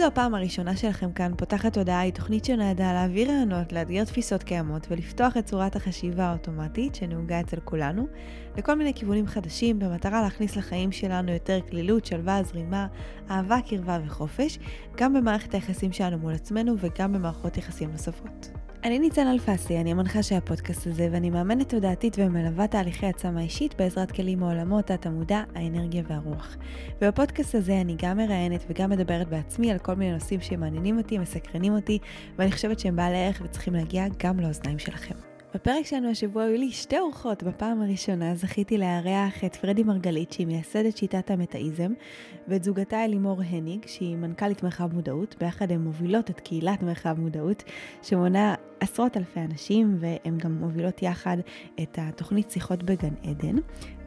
זו הפעם הראשונה שלכם כאן, פותחת תודעה היא תוכנית שנועדה להעביר רעיונות, לאתגר תפיסות קיימות ולפתוח את צורת החשיבה האוטומטית שנהוגה אצל כולנו, לכל מיני כיוונים חדשים במטרה להכניס לחיים שלנו יותר כלילות, שלווה, זרימה, אהבה, קרבה וחופש, גם במערכת היחסים שלנו מול עצמנו וגם במערכות יחסים נוספות. אני ניצן אלפסי, אני המנחה של הפודקאסט הזה, ואני מאמנת תודעתית ומלווה תהליכי עצמה אישית בעזרת כלים מעולמות התמודע, האנרגיה והרוח. ובפודקאסט הזה אני גם מראיינת וגם מדברת בעצמי על כל מיני נושאים שמעניינים אותי, מסקרנים אותי, ואני חושבת שהם בעלי ערך וצריכים להגיע גם לאוזניים שלכם. בפרק שלנו השבוע היו לי שתי אורחות. בפעם הראשונה זכיתי לארח את פרדי מרגלית, שהיא מייסדת שיטת המטאיזם, ואת זוגתה אלימור הניג, שהיא מנכ"לית מרחב מודעות. ביחד הן מובילות את קהילת מרחב מודעות, שמונה עשרות אלפי אנשים, והן גם מובילות יחד את התוכנית שיחות בגן עדן.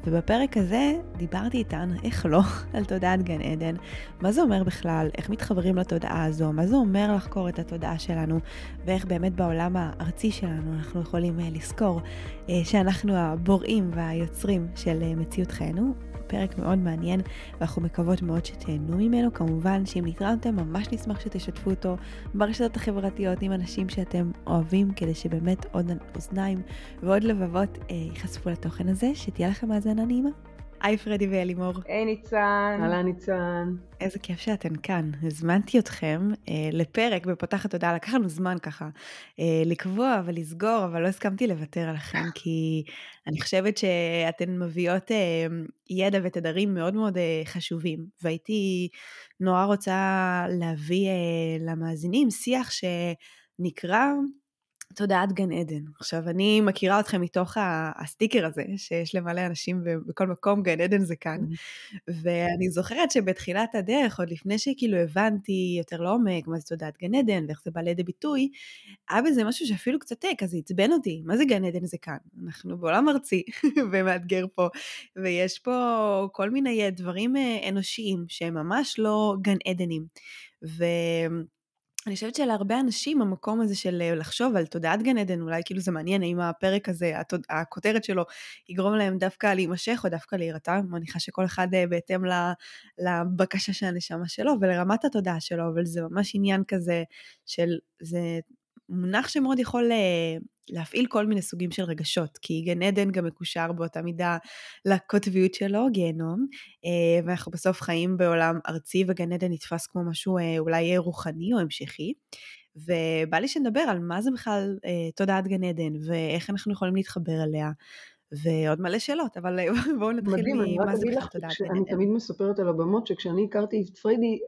ובפרק הזה דיברתי איתן, איך לא, על תודעת גן עדן, מה זה אומר בכלל, איך מתחברים לתודעה הזו, מה זה אומר לחקור את התודעה שלנו, ואיך באמת בעולם הארצי שלנו אנחנו יכולים uh, לזכור uh, שאנחנו הבוראים והיוצרים של uh, מציאות חיינו. פרק מאוד מעניין ואנחנו מקוות מאוד שתהנו ממנו. כמובן שאם נתרמתם ממש נשמח שתשתפו אותו ברשתות החברתיות עם אנשים שאתם אוהבים כדי שבאמת עוד אוזניים ועוד לבבות אה, ייחשפו לתוכן הזה. שתהיה לכם האזנה נעימה. היי פרדי ואלימור. היי ניצן. אהלן ניצן. איזה כיף שאתן כאן. הזמנתי אתכם אה, לפרק בפותחת תודה, לקח לנו זמן ככה אה, לקבוע ולסגור, אבל לא הסכמתי לוותר עליכם, כי אני חושבת שאתן מביאות אה, ידע ותדרים מאוד מאוד אה, חשובים, והייתי נורא רוצה להביא אה, למאזינים שיח שנקרא תודעת גן עדן. עכשיו, אני מכירה אתכם מתוך הסטיקר הזה, שיש למלא אנשים בכל מקום, גן עדן זה כאן. Mm-hmm. ואני זוכרת שבתחילת הדרך, עוד לפני שכאילו הבנתי יותר לעומק מה זה תודעת גן עדן ואיך זה בא לידי ביטוי, היה בזה משהו שאפילו קצת כזה עצבן אותי. מה זה גן עדן זה כאן? אנחנו בעולם ארצי ומאתגר פה, ויש פה כל מיני דברים אה, אנושיים שהם ממש לא גן עדנים. ו... אני חושבת שלהרבה אנשים המקום הזה של אה, לחשוב על תודעת גן עדן, אולי כאילו זה מעניין האם הפרק הזה, התוד... הכותרת שלו, יגרום להם דווקא להימשך או דווקא להירתע, אני מניחה שכל אחד אה, בהתאם לבקשה של הנשמה שלו ולרמת התודעה שלו, אבל זה ממש עניין כזה של, זה מונח שמאוד יכול אה, להפעיל כל מיני סוגים של רגשות, כי גן עדן גם מקושר באותה מידה לקוטביות שלו, גיהנום, אה, ואנחנו בסוף חיים בעולם ארצי וגן עדן נתפס כמו משהו אה, אולי רוחני או המשכי. ובא לי שנדבר על מה זה בכלל תודעת גן עדן ואיך אנחנו יכולים להתחבר אליה. ועוד מלא שאלות, אבל בואו נתחיל ממה זה בכלל תודעת גן עדן. אני תמיד מספרת על הבמות שכשאני הכרתי את פריידי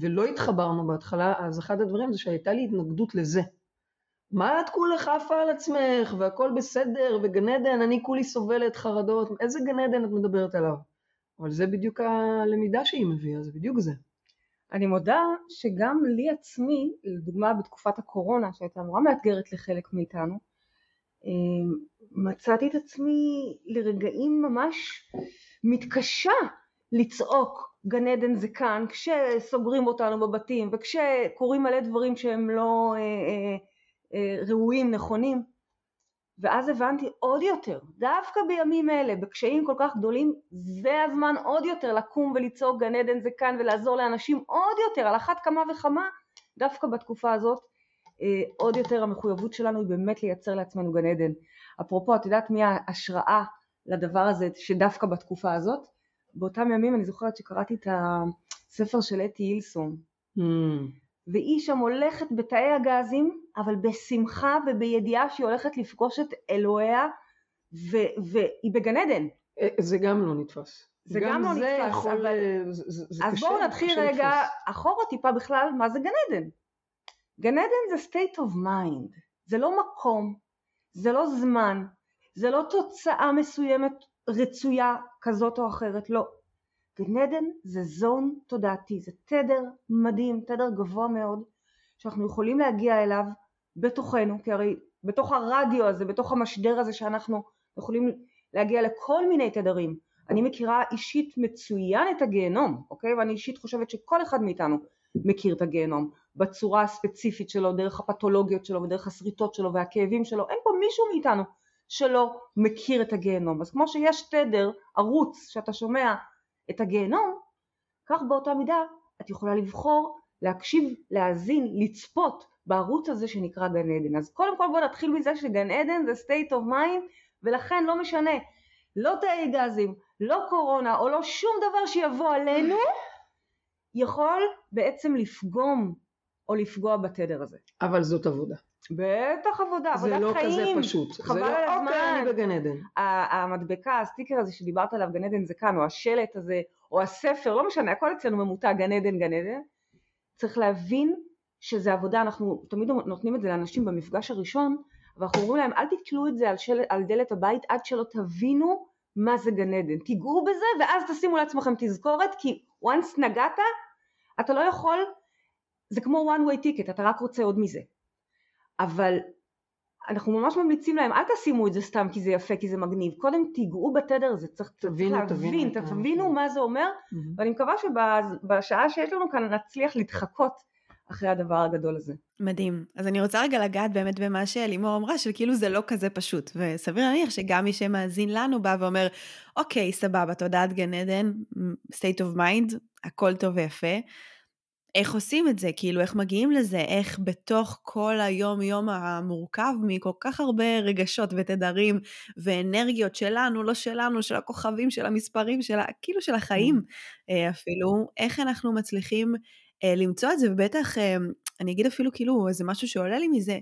ולא התחברנו בהתחלה, אז אחד הדברים זה שהייתה לי התנגדות לזה. מה את כולך עפה על עצמך, והכל בסדר, וגן עדן, אני כולי סובלת חרדות, איזה גן עדן את מדברת עליו? אבל זה בדיוק הלמידה שהיא מביאה, זה בדיוק זה. אני מודה שגם לי עצמי, לדוגמה בתקופת הקורונה, שהייתה נורא מאתגרת לחלק מאיתנו, אמ, מצאתי את עצמי לרגעים ממש מתקשה לצעוק גן עדן זה כאן, כשסוגרים אותנו בבתים וכשקורים מלא דברים שהם לא... אה, אה, ראויים, נכונים, ואז הבנתי עוד יותר, דווקא בימים אלה, בקשיים כל כך גדולים, זה הזמן עוד יותר לקום ולצעוק גן עדן זה כאן ולעזור לאנשים עוד יותר, על אחת כמה וכמה, דווקא בתקופה הזאת, אה, עוד יותר המחויבות שלנו היא באמת לייצר לעצמנו גן עדן. אפרופו, את יודעת מי ההשראה לדבר הזה, שדווקא בתקופה הזאת? באותם ימים אני זוכרת שקראתי את הספר של אתי הילסון. Mm. והיא שם הולכת בתאי הגזים, אבל בשמחה ובידיעה שהיא הולכת לפגוש את אלוהיה, ו- והיא בגן עדן. אה, זה גם לא נתפס. זה גם, גם לא זה נתפס, יכול, אבל... זה, זה, זה אז בואו נתחיל רגע לתפוס. אחורה טיפה בכלל, מה זה גן עדן? גן עדן זה state of mind, זה לא מקום, זה לא זמן, זה לא תוצאה מסוימת רצויה כזאת או אחרת, לא. גן עדן זה זון תודעתי, זה תדר מדהים, תדר גבוה מאוד, שאנחנו יכולים להגיע אליו בתוכנו, כי הרי בתוך הרדיו הזה, בתוך המשדר הזה שאנחנו יכולים להגיע לכל מיני תדרים. אני מכירה אישית מצוין את הגיהנום, אוקיי? ואני אישית חושבת שכל אחד מאיתנו מכיר את הגיהנום בצורה הספציפית שלו, דרך הפתולוגיות שלו ודרך השריטות שלו והכאבים שלו, אין פה מישהו מאיתנו שלא מכיר את הגיהנום. אז כמו שיש תדר, ערוץ, שאתה שומע את הגיהנום, כך באותה מידה את יכולה לבחור להקשיב, להאזין, לצפות בערוץ הזה שנקרא גן עדן. אז קודם כל בואו נתחיל מזה שגן עדן זה state of mind ולכן לא משנה לא תאי גזים, לא קורונה או לא שום דבר שיבוא עלינו יכול בעצם לפגום או לפגוע בתדר הזה. אבל זאת עבודה. בטח עבודה, עבודת זה לא חיים. כזה פשוט. חבל זה לא, על אוקיי, הזמן. אני בגן עדן. המדבקה, הסטיקר הזה שדיברת עליו, גן עדן זה כאן, או השלט הזה, או הספר, לא משנה, הכל אצלנו ממותג, גן עדן, גן עדן. צריך להבין שזה עבודה, אנחנו תמיד נותנים את זה לאנשים במפגש הראשון, ואנחנו אומרים להם, אל תתלו את זה על, של, על דלת הבית עד שלא תבינו מה זה גן עדן. תיגעו בזה, ואז תשימו לעצמכם תזכורת, כי once נגעת, אתה לא יכול, זה כמו one way ticket, אתה רק רוצה עוד מזה. אבל אנחנו ממש ממליצים להם, אל תשימו את זה סתם כי זה יפה, כי זה מגניב, קודם תיגעו בתדר הזה, צריך תבינו, תבינו להבין, את המשמעות. תבינו מה זה אומר, מהמם. ואני מקווה שבשעה שיש לנו כאן נצליח להתחקות אחרי הדבר הגדול הזה. מדהים. אז אני רוצה רגע לגעת באמת במה שלימור אמרה, שכאילו זה לא כזה פשוט. וסביר להניח שגם מי שמאזין לנו בא ואומר, אוקיי, סבבה, תודעת גן עדן, state of mind, הכל טוב ויפה. איך עושים את זה? כאילו, איך מגיעים לזה? איך בתוך כל היום-יום המורכב מכל כך הרבה רגשות ותדרים ואנרגיות שלנו, לא שלנו, של הכוכבים, של המספרים, של, ה- כאילו של החיים אה, אפילו, איך אנחנו מצליחים אה, למצוא את זה, ובטח, אה, אני אגיד אפילו כאילו איזה משהו שעולה לי מזה,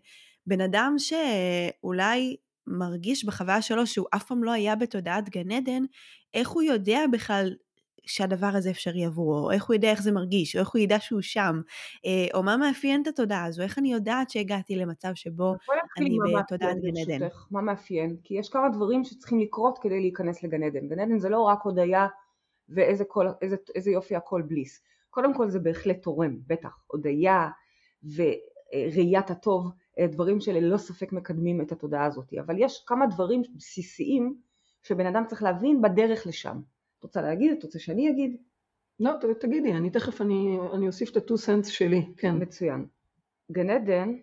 בן אדם שאולי מרגיש בחוויה שלו שהוא אף פעם לא היה בתודעת גן עדן, איך הוא יודע בכלל שהדבר הזה אפשרי עבורו, או איך הוא יודע איך זה מרגיש, או איך הוא ידע שהוא שם, אה, או מה מאפיין את התודעה הזו, איך אני יודעת שהגעתי למצב שבו אני בתודעת גן עדן. מה מאפיין? כי יש כמה דברים שצריכים לקרות כדי להיכנס לגן עדן. גן עדן זה לא רק הודיה ואיזה כל, איזה, איזה יופי הכל בליס. קודם כל זה בהחלט תורם, בטח. הודיה וראיית הטוב, אה, דברים שללא ספק מקדמים את התודעה הזאת. אבל יש כמה דברים בסיסיים שבן אדם צריך להבין בדרך לשם. את רוצה להגיד? את רוצה שאני אגיד? לא, ת- תגידי, אני תכף, אני אני אוסיף את ה-2 סנטס שלי, כן. מצוין. גן עדן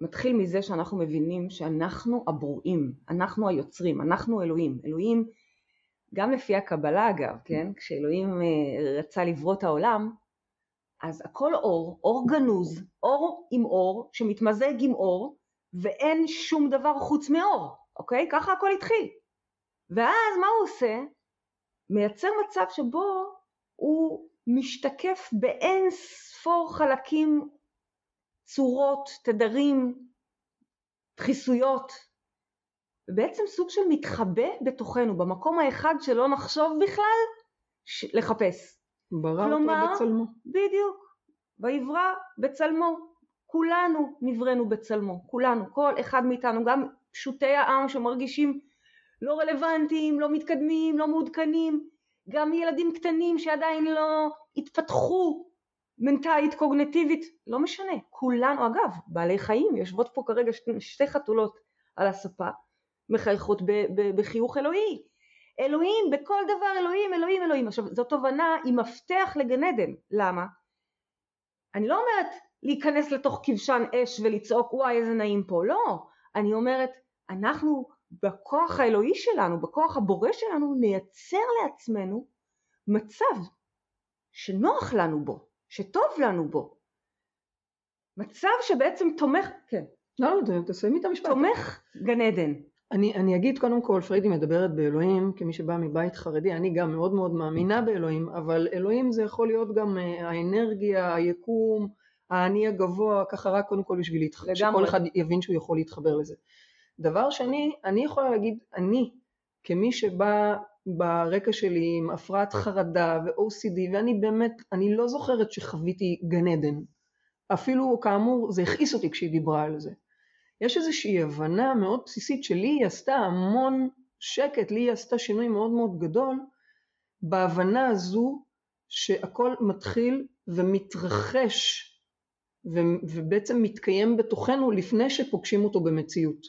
מתחיל מזה שאנחנו מבינים שאנחנו הברואים, אנחנו היוצרים, אנחנו אלוהים. אלוהים, גם לפי הקבלה אגב, כן? כשאלוהים אה, רצה לברוא את העולם, אז הכל אור, אור גנוז, אור עם אור, שמתמזג עם אור, ואין שום דבר חוץ מאור, אוקיי? ככה הכל התחיל. ואז מה הוא עושה? מייצר מצב שבו הוא משתקף באין ספור חלקים, צורות, תדרים, דחיסויות, ובעצם סוג של מתחבא בתוכנו, במקום האחד שלא לחשוב בכלל, ש- לחפש. ברא כלומר- אותו בצלמו. בדיוק. ויברא בצלמו. כולנו נבראנו בצלמו. כולנו. כל אחד מאיתנו, גם פשוטי העם שמרגישים לא רלוונטיים, לא מתקדמים, לא מעודכנים, גם ילדים קטנים שעדיין לא התפתחו מנטלית, קוגנטיבית, לא משנה. כולנו, אגב, בעלי חיים, יושבות פה כרגע שתי, שתי חתולות על הספה, מחייכות ב- ב- בחיוך אלוהי. אלוהים, בכל דבר אלוהים, אלוהים, אלוהים. עכשיו, זו תובנה היא מפתח לגן עדן. למה? אני לא אומרת להיכנס לתוך כבשן אש ולצעוק וואי איזה נעים פה, לא. אני אומרת, אנחנו בכוח האלוהי שלנו, בכוח הבורא שלנו, נייצר לעצמנו מצב שנוח לנו בו, שטוב לנו בו. מצב שבעצם תומך, כן, לא, לא, תסיימי את המשפט. תומך גן עדן. אני, אני אגיד קודם כל, פריידי מדברת באלוהים כמי שבא מבית חרדי, אני גם מאוד מאוד מאמינה באלוהים, אבל אלוהים זה יכול להיות גם אה, האנרגיה, היקום, האני הגבוה, ככה רק קודם כל בשביל להתח... לגמרי. שכל אחד יבין שהוא יכול להתחבר לזה. דבר שני, אני יכולה להגיד, אני, כמי שבא ברקע שלי עם הפרעת חרדה ו-OCD, ואני באמת, אני לא זוכרת שחוויתי גן עדן. אפילו כאמור, זה הכעיס אותי כשהיא דיברה על זה. יש איזושהי הבנה מאוד בסיסית שלי היא עשתה המון שקט, לי היא עשתה שינוי מאוד מאוד גדול בהבנה הזו שהכל מתחיל ומתרחש ו- ובעצם מתקיים בתוכנו לפני שפוגשים אותו במציאות.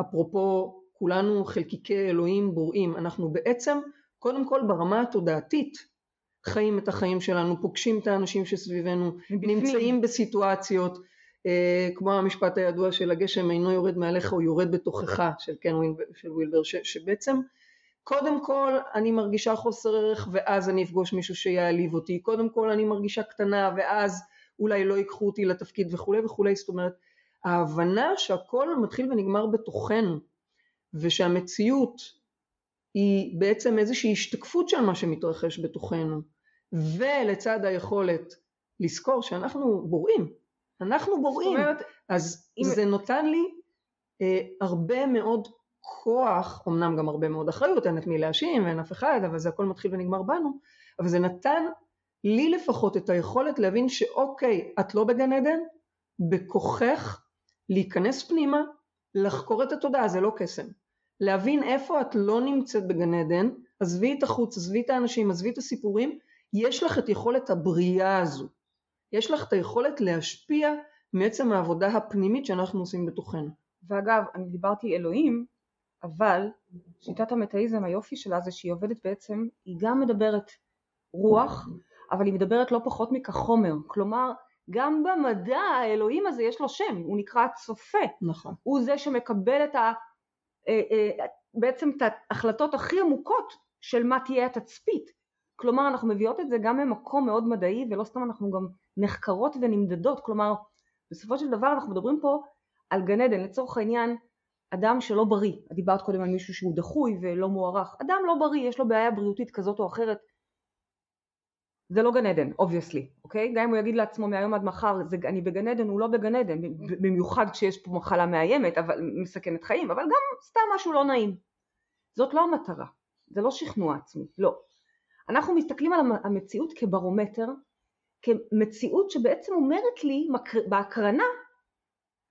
אפרופו כולנו חלקיקי אלוהים בוראים, אנחנו בעצם קודם כל ברמה התודעתית חיים את החיים שלנו, פוגשים את האנשים שסביבנו, מבפנים. נמצאים בסיטואציות, אה, כמו המשפט הידוע של הגשם אינו יורד מעליך הוא יורד בתוכך של קן ווילבר, של וילבר ש, שבעצם קודם כל אני מרגישה חוסר ערך ואז אני אפגוש מישהו שיעליב אותי, קודם כל אני מרגישה קטנה ואז אולי לא ייקחו אותי לתפקיד וכולי וכולי, זאת אומרת ההבנה שהכל מתחיל ונגמר בתוכנו ושהמציאות היא בעצם איזושהי השתקפות של מה שמתרחש בתוכנו ולצד היכולת לזכור שאנחנו בוראים, אנחנו בוראים, אומרת, אז אם- זה נותן לי אה, הרבה מאוד כוח, אמנם גם הרבה מאוד אחריות, אין את מי להאשים ואין אף אחד, אבל זה הכל מתחיל ונגמר בנו, אבל זה נתן לי לפחות את היכולת להבין שאוקיי, את לא בגן עדן, בכוחך להיכנס פנימה, לחקור את התודעה, זה לא קסם. להבין איפה את לא נמצאת בגן עדן, עזבי את החוץ, עזבי את האנשים, עזבי את הסיפורים, יש לך את יכולת הבריאה הזו. יש לך את היכולת להשפיע מעצם העבודה הפנימית שאנחנו עושים בתוכנו. ואגב, אני דיברתי אלוהים, אבל שיטת המטאיזם, היופי שלה זה שהיא עובדת בעצם, היא גם מדברת רוח, אבל היא מדברת לא פחות מכך חומר. כלומר, גם במדע האלוהים הזה יש לו שם, הוא נקרא הצופה. נכון. הוא זה שמקבל את ה... אה, אה, בעצם את ההחלטות הכי עמוקות של מה תהיה התצפית. כלומר, אנחנו מביאות את זה גם ממקום מאוד מדעי, ולא סתם אנחנו גם נחקרות ונמדדות. כלומר, בסופו של דבר אנחנו מדברים פה על גן עדן, לצורך העניין, אדם שלא בריא. דיברת קודם על מישהו שהוא דחוי ולא מוערך. אדם לא בריא, יש לו בעיה בריאותית כזאת או אחרת. זה לא גן עדן, obviously, אוקיי? גם אם הוא יגיד לעצמו מהיום עד מחר, זה, אני בגן עדן, הוא לא בגן עדן, במיוחד כשיש פה מחלה מאיימת, אבל מסכנת חיים, אבל גם סתם משהו לא נעים. זאת לא המטרה, זה לא שכנוע עצמי, לא. אנחנו מסתכלים על המ- המציאות כברומטר, כמציאות שבעצם אומרת לי בהקרנה,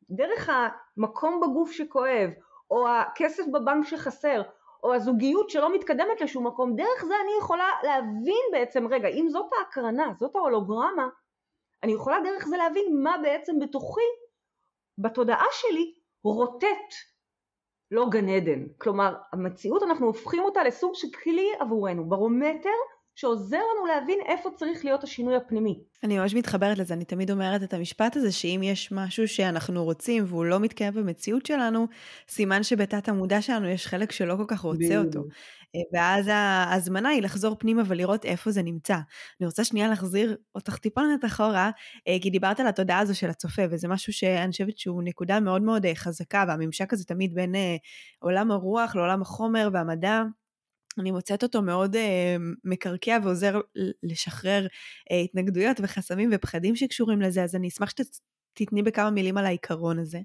דרך המקום בגוף שכואב, או הכסף בבנק שחסר, או הזוגיות שלא מתקדמת לשום מקום, דרך זה אני יכולה להבין בעצם, רגע, אם זאת ההקרנה, זאת ההולוגרמה, אני יכולה דרך זה להבין מה בעצם בתוכי, בתודעה שלי, רוטט, לא גן עדן. כלומר, המציאות אנחנו הופכים אותה לסוג של כלי עבורנו, ברומטר שעוזר לנו להבין איפה צריך להיות השינוי הפנימי. אני ממש מתחברת לזה, אני תמיד אומרת את המשפט הזה, שאם יש משהו שאנחנו רוצים והוא לא מתקיים במציאות שלנו, סימן שבתת המודע שלנו יש חלק שלא כל כך רוצה אותו. בדיוק. אה, ואז ההזמנה היא לחזור פנימה ולראות איפה זה נמצא. אני רוצה שנייה להחזיר אותך טיפונת אחורה, אה, כי דיברת על התודעה הזו של הצופה, וזה משהו שאני חושבת שהוא נקודה מאוד מאוד אה, חזקה, והממשק הזה תמיד בין עולם הרוח לעולם החומר והמדע. אני מוצאת אותו מאוד אה, מקרקע ועוזר ל- לשחרר אה, התנגדויות וחסמים ופחדים שקשורים לזה, אז אני אשמח שתתני בכמה מילים על העיקרון הזה,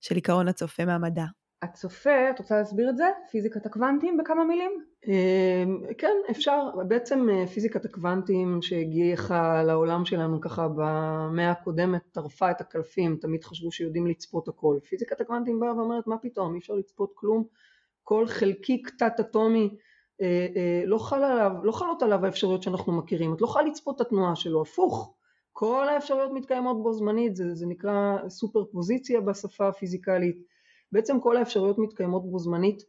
של עיקרון הצופה מהמדע. הצופה, את רוצה להסביר את זה? פיזיקת הקוונטים בכמה מילים? אמ, כן, אפשר. בעצם אה, פיזיקת הקוונטים שהגיחה לעולם שלנו ככה במאה הקודמת טרפה את הקלפים, תמיד חשבו שיודעים לצפות הכל. פיזיקת הקוונטים באה ואומרת מה פתאום, אי אפשר לצפות כלום, כל חלקיק תת אטומי אה, אה, לא, חל עליו, לא חלות עליו האפשרויות שאנחנו מכירים, את לא יכולה לצפות את התנועה שלו, הפוך. כל האפשרויות מתקיימות בו זמנית, זה, זה נקרא סופר פוזיציה בשפה הפיזיקלית. בעצם כל האפשרויות מתקיימות בו זמנית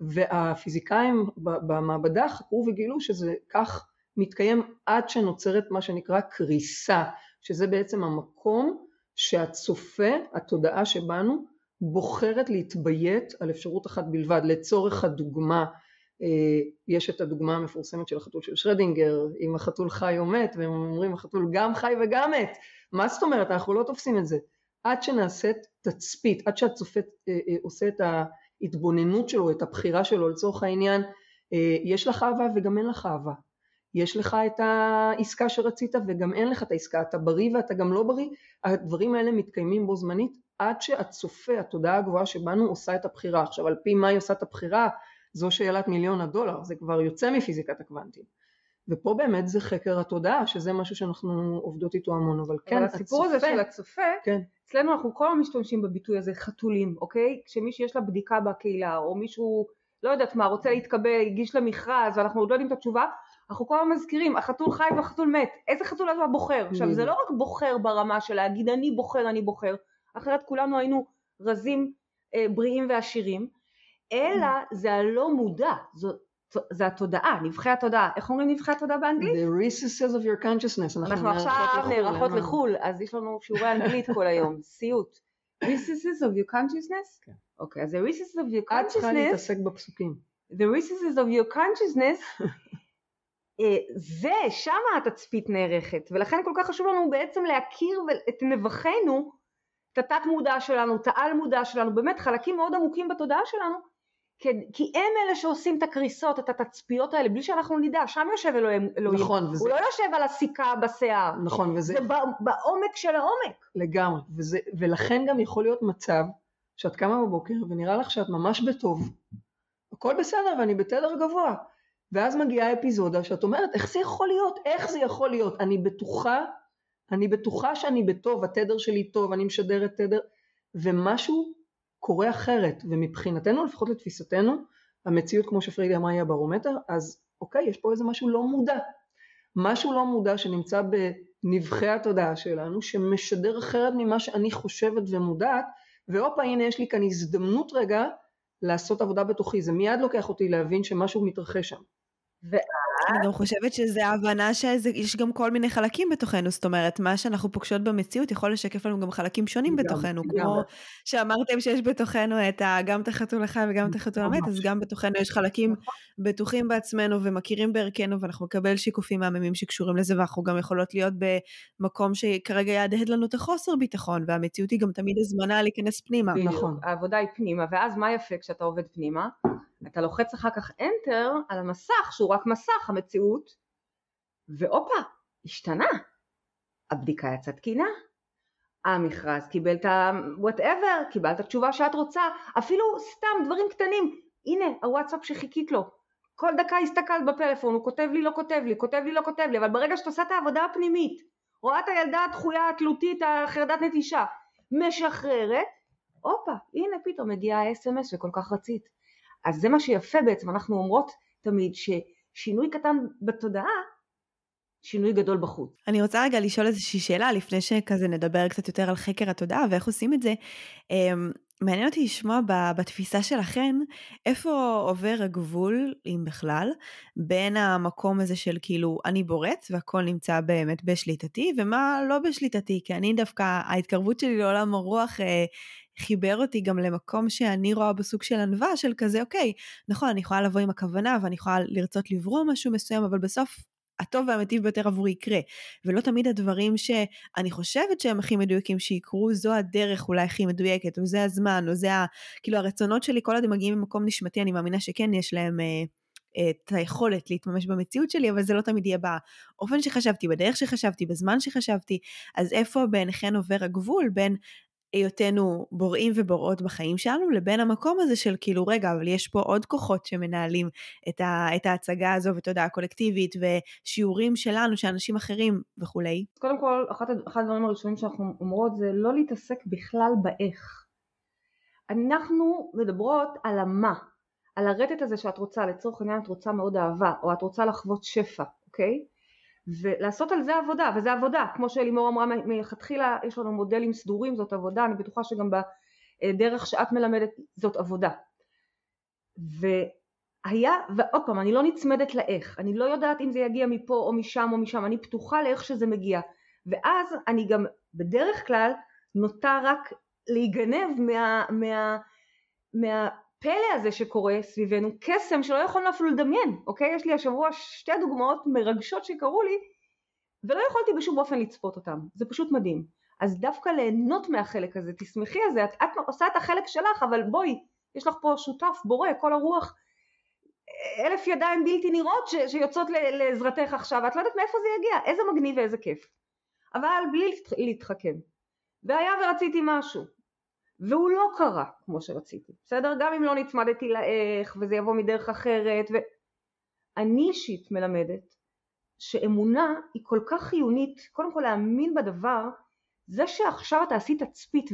והפיזיקאים במעבדה חקרו וגילו שזה כך מתקיים עד שנוצרת מה שנקרא קריסה, שזה בעצם המקום שהצופה, התודעה שבנו, בוחרת להתביית על אפשרות אחת בלבד. לצורך הדוגמה, יש את הדוגמה המפורסמת של החתול של שרדינגר, אם החתול חי או מת, והם אומרים החתול גם חי וגם מת. מה זאת אומרת? אנחנו לא תופסים את זה. עד שנעשית תצפית, עד שהצופה עושה את ההתבוננות שלו, את הבחירה שלו לצורך העניין, יש לך אהבה וגם אין לך אהבה. יש לך את העסקה שרצית וגם אין לך את העסקה, אתה בריא ואתה גם לא בריא, הדברים האלה מתקיימים בו זמנית עד שהצופה, התודעה הגבוהה שבנו עושה את הבחירה. עכשיו על פי מה היא עושה את הבחירה, זו שאלת מיליון הדולר, זה כבר יוצא מפיזיקת הקוונטים. ופה באמת זה חקר התודעה, שזה משהו שאנחנו עובדות איתו המון, אבל כן, אבל הסיפור הצופה, הזה של הצופה, כן. אצלנו אנחנו כל הזמן משתמשים בביטוי הזה חתולים, אוקיי? כשמישהי יש לה בדיקה בקהילה, או מישהו, לא יודעת מה, רוצה להתקבל, הגיש למכרז, ואנחנו עוד לא יודעים את התשובה, אנחנו כל הזמן מזכירים, החתול חי והחתול מת, איזה חתול אתה בוחר? עכשיו זה לא רק בוחר ברמה של להגיד אני בוחר, אני בוחר, אחרת כולנו היינו רזים, אה, בריאים ועשירים, אלא זה הלא מודע, זו, זה התודעה, נבחי התודעה. איך אומרים נבחי התודעה באנגלית? The recesses of your consciousness. אנחנו עכשיו נערכות לחו"ל, אז יש לנו שיעורי אנגלית כל היום, סיוט. recesses of your consciousness? כן. אוקיי, אז the recesses of your את צריכה consciousness, להתעסק בפסוקים. the recesses of your consciousness, אה, זה, שמה התצפית נערכת, ולכן כל כך חשוב לנו בעצם להכיר את נבחינו, את התת מודע שלנו, את העל מודע שלנו, באמת חלקים מאוד עמוקים בתודעה שלנו, כי, כי הם אלה שעושים את הקריסות, את התצפיות האלה, בלי שאנחנו נדע, שם יושב אלוהים. נכון, וזה, הוא לא יושב על הסיכה בשיער, נכון, וזה זה בעומק של העומק. לגמרי, וזה, ולכן גם יכול להיות מצב שאת קמה בבוקר ונראה לך שאת ממש בטוב, הכל בסדר ואני בתדר גבוה, ואז מגיעה אפיזודה שאת אומרת איך זה יכול להיות, איך זה יכול להיות, אני בטוחה, אני בטוחה שאני בטוב, התדר שלי טוב, אני משדרת תדר, ומשהו קורה אחרת, ומבחינתנו, לפחות לתפיסתנו, המציאות כמו שפרידי אמרה היא הברומטר, אז אוקיי, יש פה איזה משהו לא מודע, משהו לא מודע שנמצא בנבחי התודעה שלנו, שמשדר אחרת ממה שאני חושבת ומודעת, והופה הנה יש לי כאן הזדמנות רגע לעשות עבודה בתוכי, זה מיד לוקח אותי להבין שמשהו מתרחש שם. אני גם חושבת שזה ההבנה שיש גם כל מיני חלקים בתוכנו, זאת אומרת, מה שאנחנו פוגשות במציאות יכול לשקף לנו גם חלקים שונים גם, בתוכנו, גם. כמו שאמרתם שיש בתוכנו את ה, גם את החתול החי וגם את החתול המת, אז גם בתוכנו יש חלקים בטוחים בעצמנו ומכירים בערכנו, ואנחנו נקבל שיקופים מהממים שקשורים לזה, ואנחנו גם יכולות להיות במקום שכרגע יהדהד לנו את החוסר ביטחון, והמציאות היא גם תמיד הזמנה להיכנס פנימה. נכון. העבודה היא פנימה, ואז מה יפה כשאתה עובד פנימה? אתה לוחץ אחר כך enter על המסך, שהוא רק מסך, המציאות, והופה, השתנה. הבדיקה יצאה תקינה, המכרז קיבל את ה-whatever, קיבלת תשובה שאת רוצה, אפילו סתם דברים קטנים, הנה הוואטסאפ שחיכית לו, כל דקה הסתכלת בפלאפון, הוא כותב לי לא כותב לי, כותב לי לא כותב לי, אבל ברגע שאת עושה את העבודה הפנימית, רואה את הילדה הדחויה התלותית, החרדת נטישה, משחררת, הופה, הנה פתאום מגיע ה-SMS שכל כך רצית. אז זה מה שיפה בעצם, אנחנו אומרות תמיד ששינוי קטן בתודעה, שינוי גדול בחוץ. אני רוצה רגע לשאול איזושהי שאלה לפני שכזה נדבר קצת יותר על חקר התודעה ואיך עושים את זה. אמ, מעניין אותי לשמוע בתפיסה שלכם איפה עובר הגבול, אם בכלל, בין המקום הזה של כאילו אני בורט והכל נמצא באמת בשליטתי ומה לא בשליטתי, כי אני דווקא, ההתקרבות שלי לעולם הרוח אה, חיבר אותי גם למקום שאני רואה בסוג של ענווה של כזה אוקיי, נכון אני יכולה לבוא עם הכוונה ואני יכולה לרצות לברוא משהו מסוים אבל בסוף הטוב והמיטיב ביותר עבורי יקרה. ולא תמיד הדברים שאני חושבת שהם הכי מדויקים שיקרו, זו הדרך אולי הכי מדויקת, או זה הזמן, או זה ה... כאילו הרצונות שלי כל עוד הם מגיעים ממקום נשמתי, אני מאמינה שכן יש להם... אה, את היכולת להתממש במציאות שלי, אבל זה לא תמיד יהיה באופן שחשבתי, בדרך שחשבתי, בזמן שחשבתי, אז איפה בעיניכן עובר הגבול בין היותנו בוראים ובוראות בחיים שלנו, לבין המקום הזה של כאילו, רגע, אבל יש פה עוד כוחות שמנהלים את, ה, את ההצגה הזו ותודעה קולקטיבית ושיעורים שלנו, של אנשים אחרים וכולי. קודם כל, אחד, אחד הדברים הראשונים שאנחנו אומרות זה לא להתעסק בכלל באיך. אנחנו מדברות על המה, על הרטט הזה שאת רוצה, לצורך העניין את רוצה מאוד אהבה, או את רוצה לחוות שפע, אוקיי? ולעשות על זה עבודה, וזה עבודה, כמו שלימור אמרה מלכתחילה, יש לנו מודלים סדורים, זאת עבודה, אני בטוחה שגם בדרך שאת מלמדת זאת עבודה. והיה, ועוד פעם, אני לא נצמדת לאיך, אני לא יודעת אם זה יגיע מפה או משם או משם, אני פתוחה לאיך שזה מגיע, ואז אני גם בדרך כלל נוטה רק להיגנב מה, מה, מה הפלא הזה שקורה סביבנו, קסם שלא יכולנו אפילו לדמיין, אוקיי? יש לי השבוע שתי דוגמאות מרגשות שקרו לי ולא יכולתי בשום אופן לצפות אותם, זה פשוט מדהים. אז דווקא ליהנות מהחלק הזה, תשמחי על זה, את, את עושה את החלק שלך, אבל בואי, יש לך פה שותף, בורא, כל הרוח, אלף ידיים בלתי נראות ש, שיוצאות לעזרתך עכשיו, את לא יודעת מאיפה זה יגיע, איזה מגניב ואיזה כיף. אבל בלי להתחכם. והיה ורציתי משהו, והוא לא קרה כמו שרציתי, בסדר? גם אם לא נצמדתי לאיך וזה יבוא מדרך אחרת ואני אישית מלמדת שאמונה היא כל כך חיונית, קודם כל להאמין בדבר, זה שעכשיו אתה עשית תצפית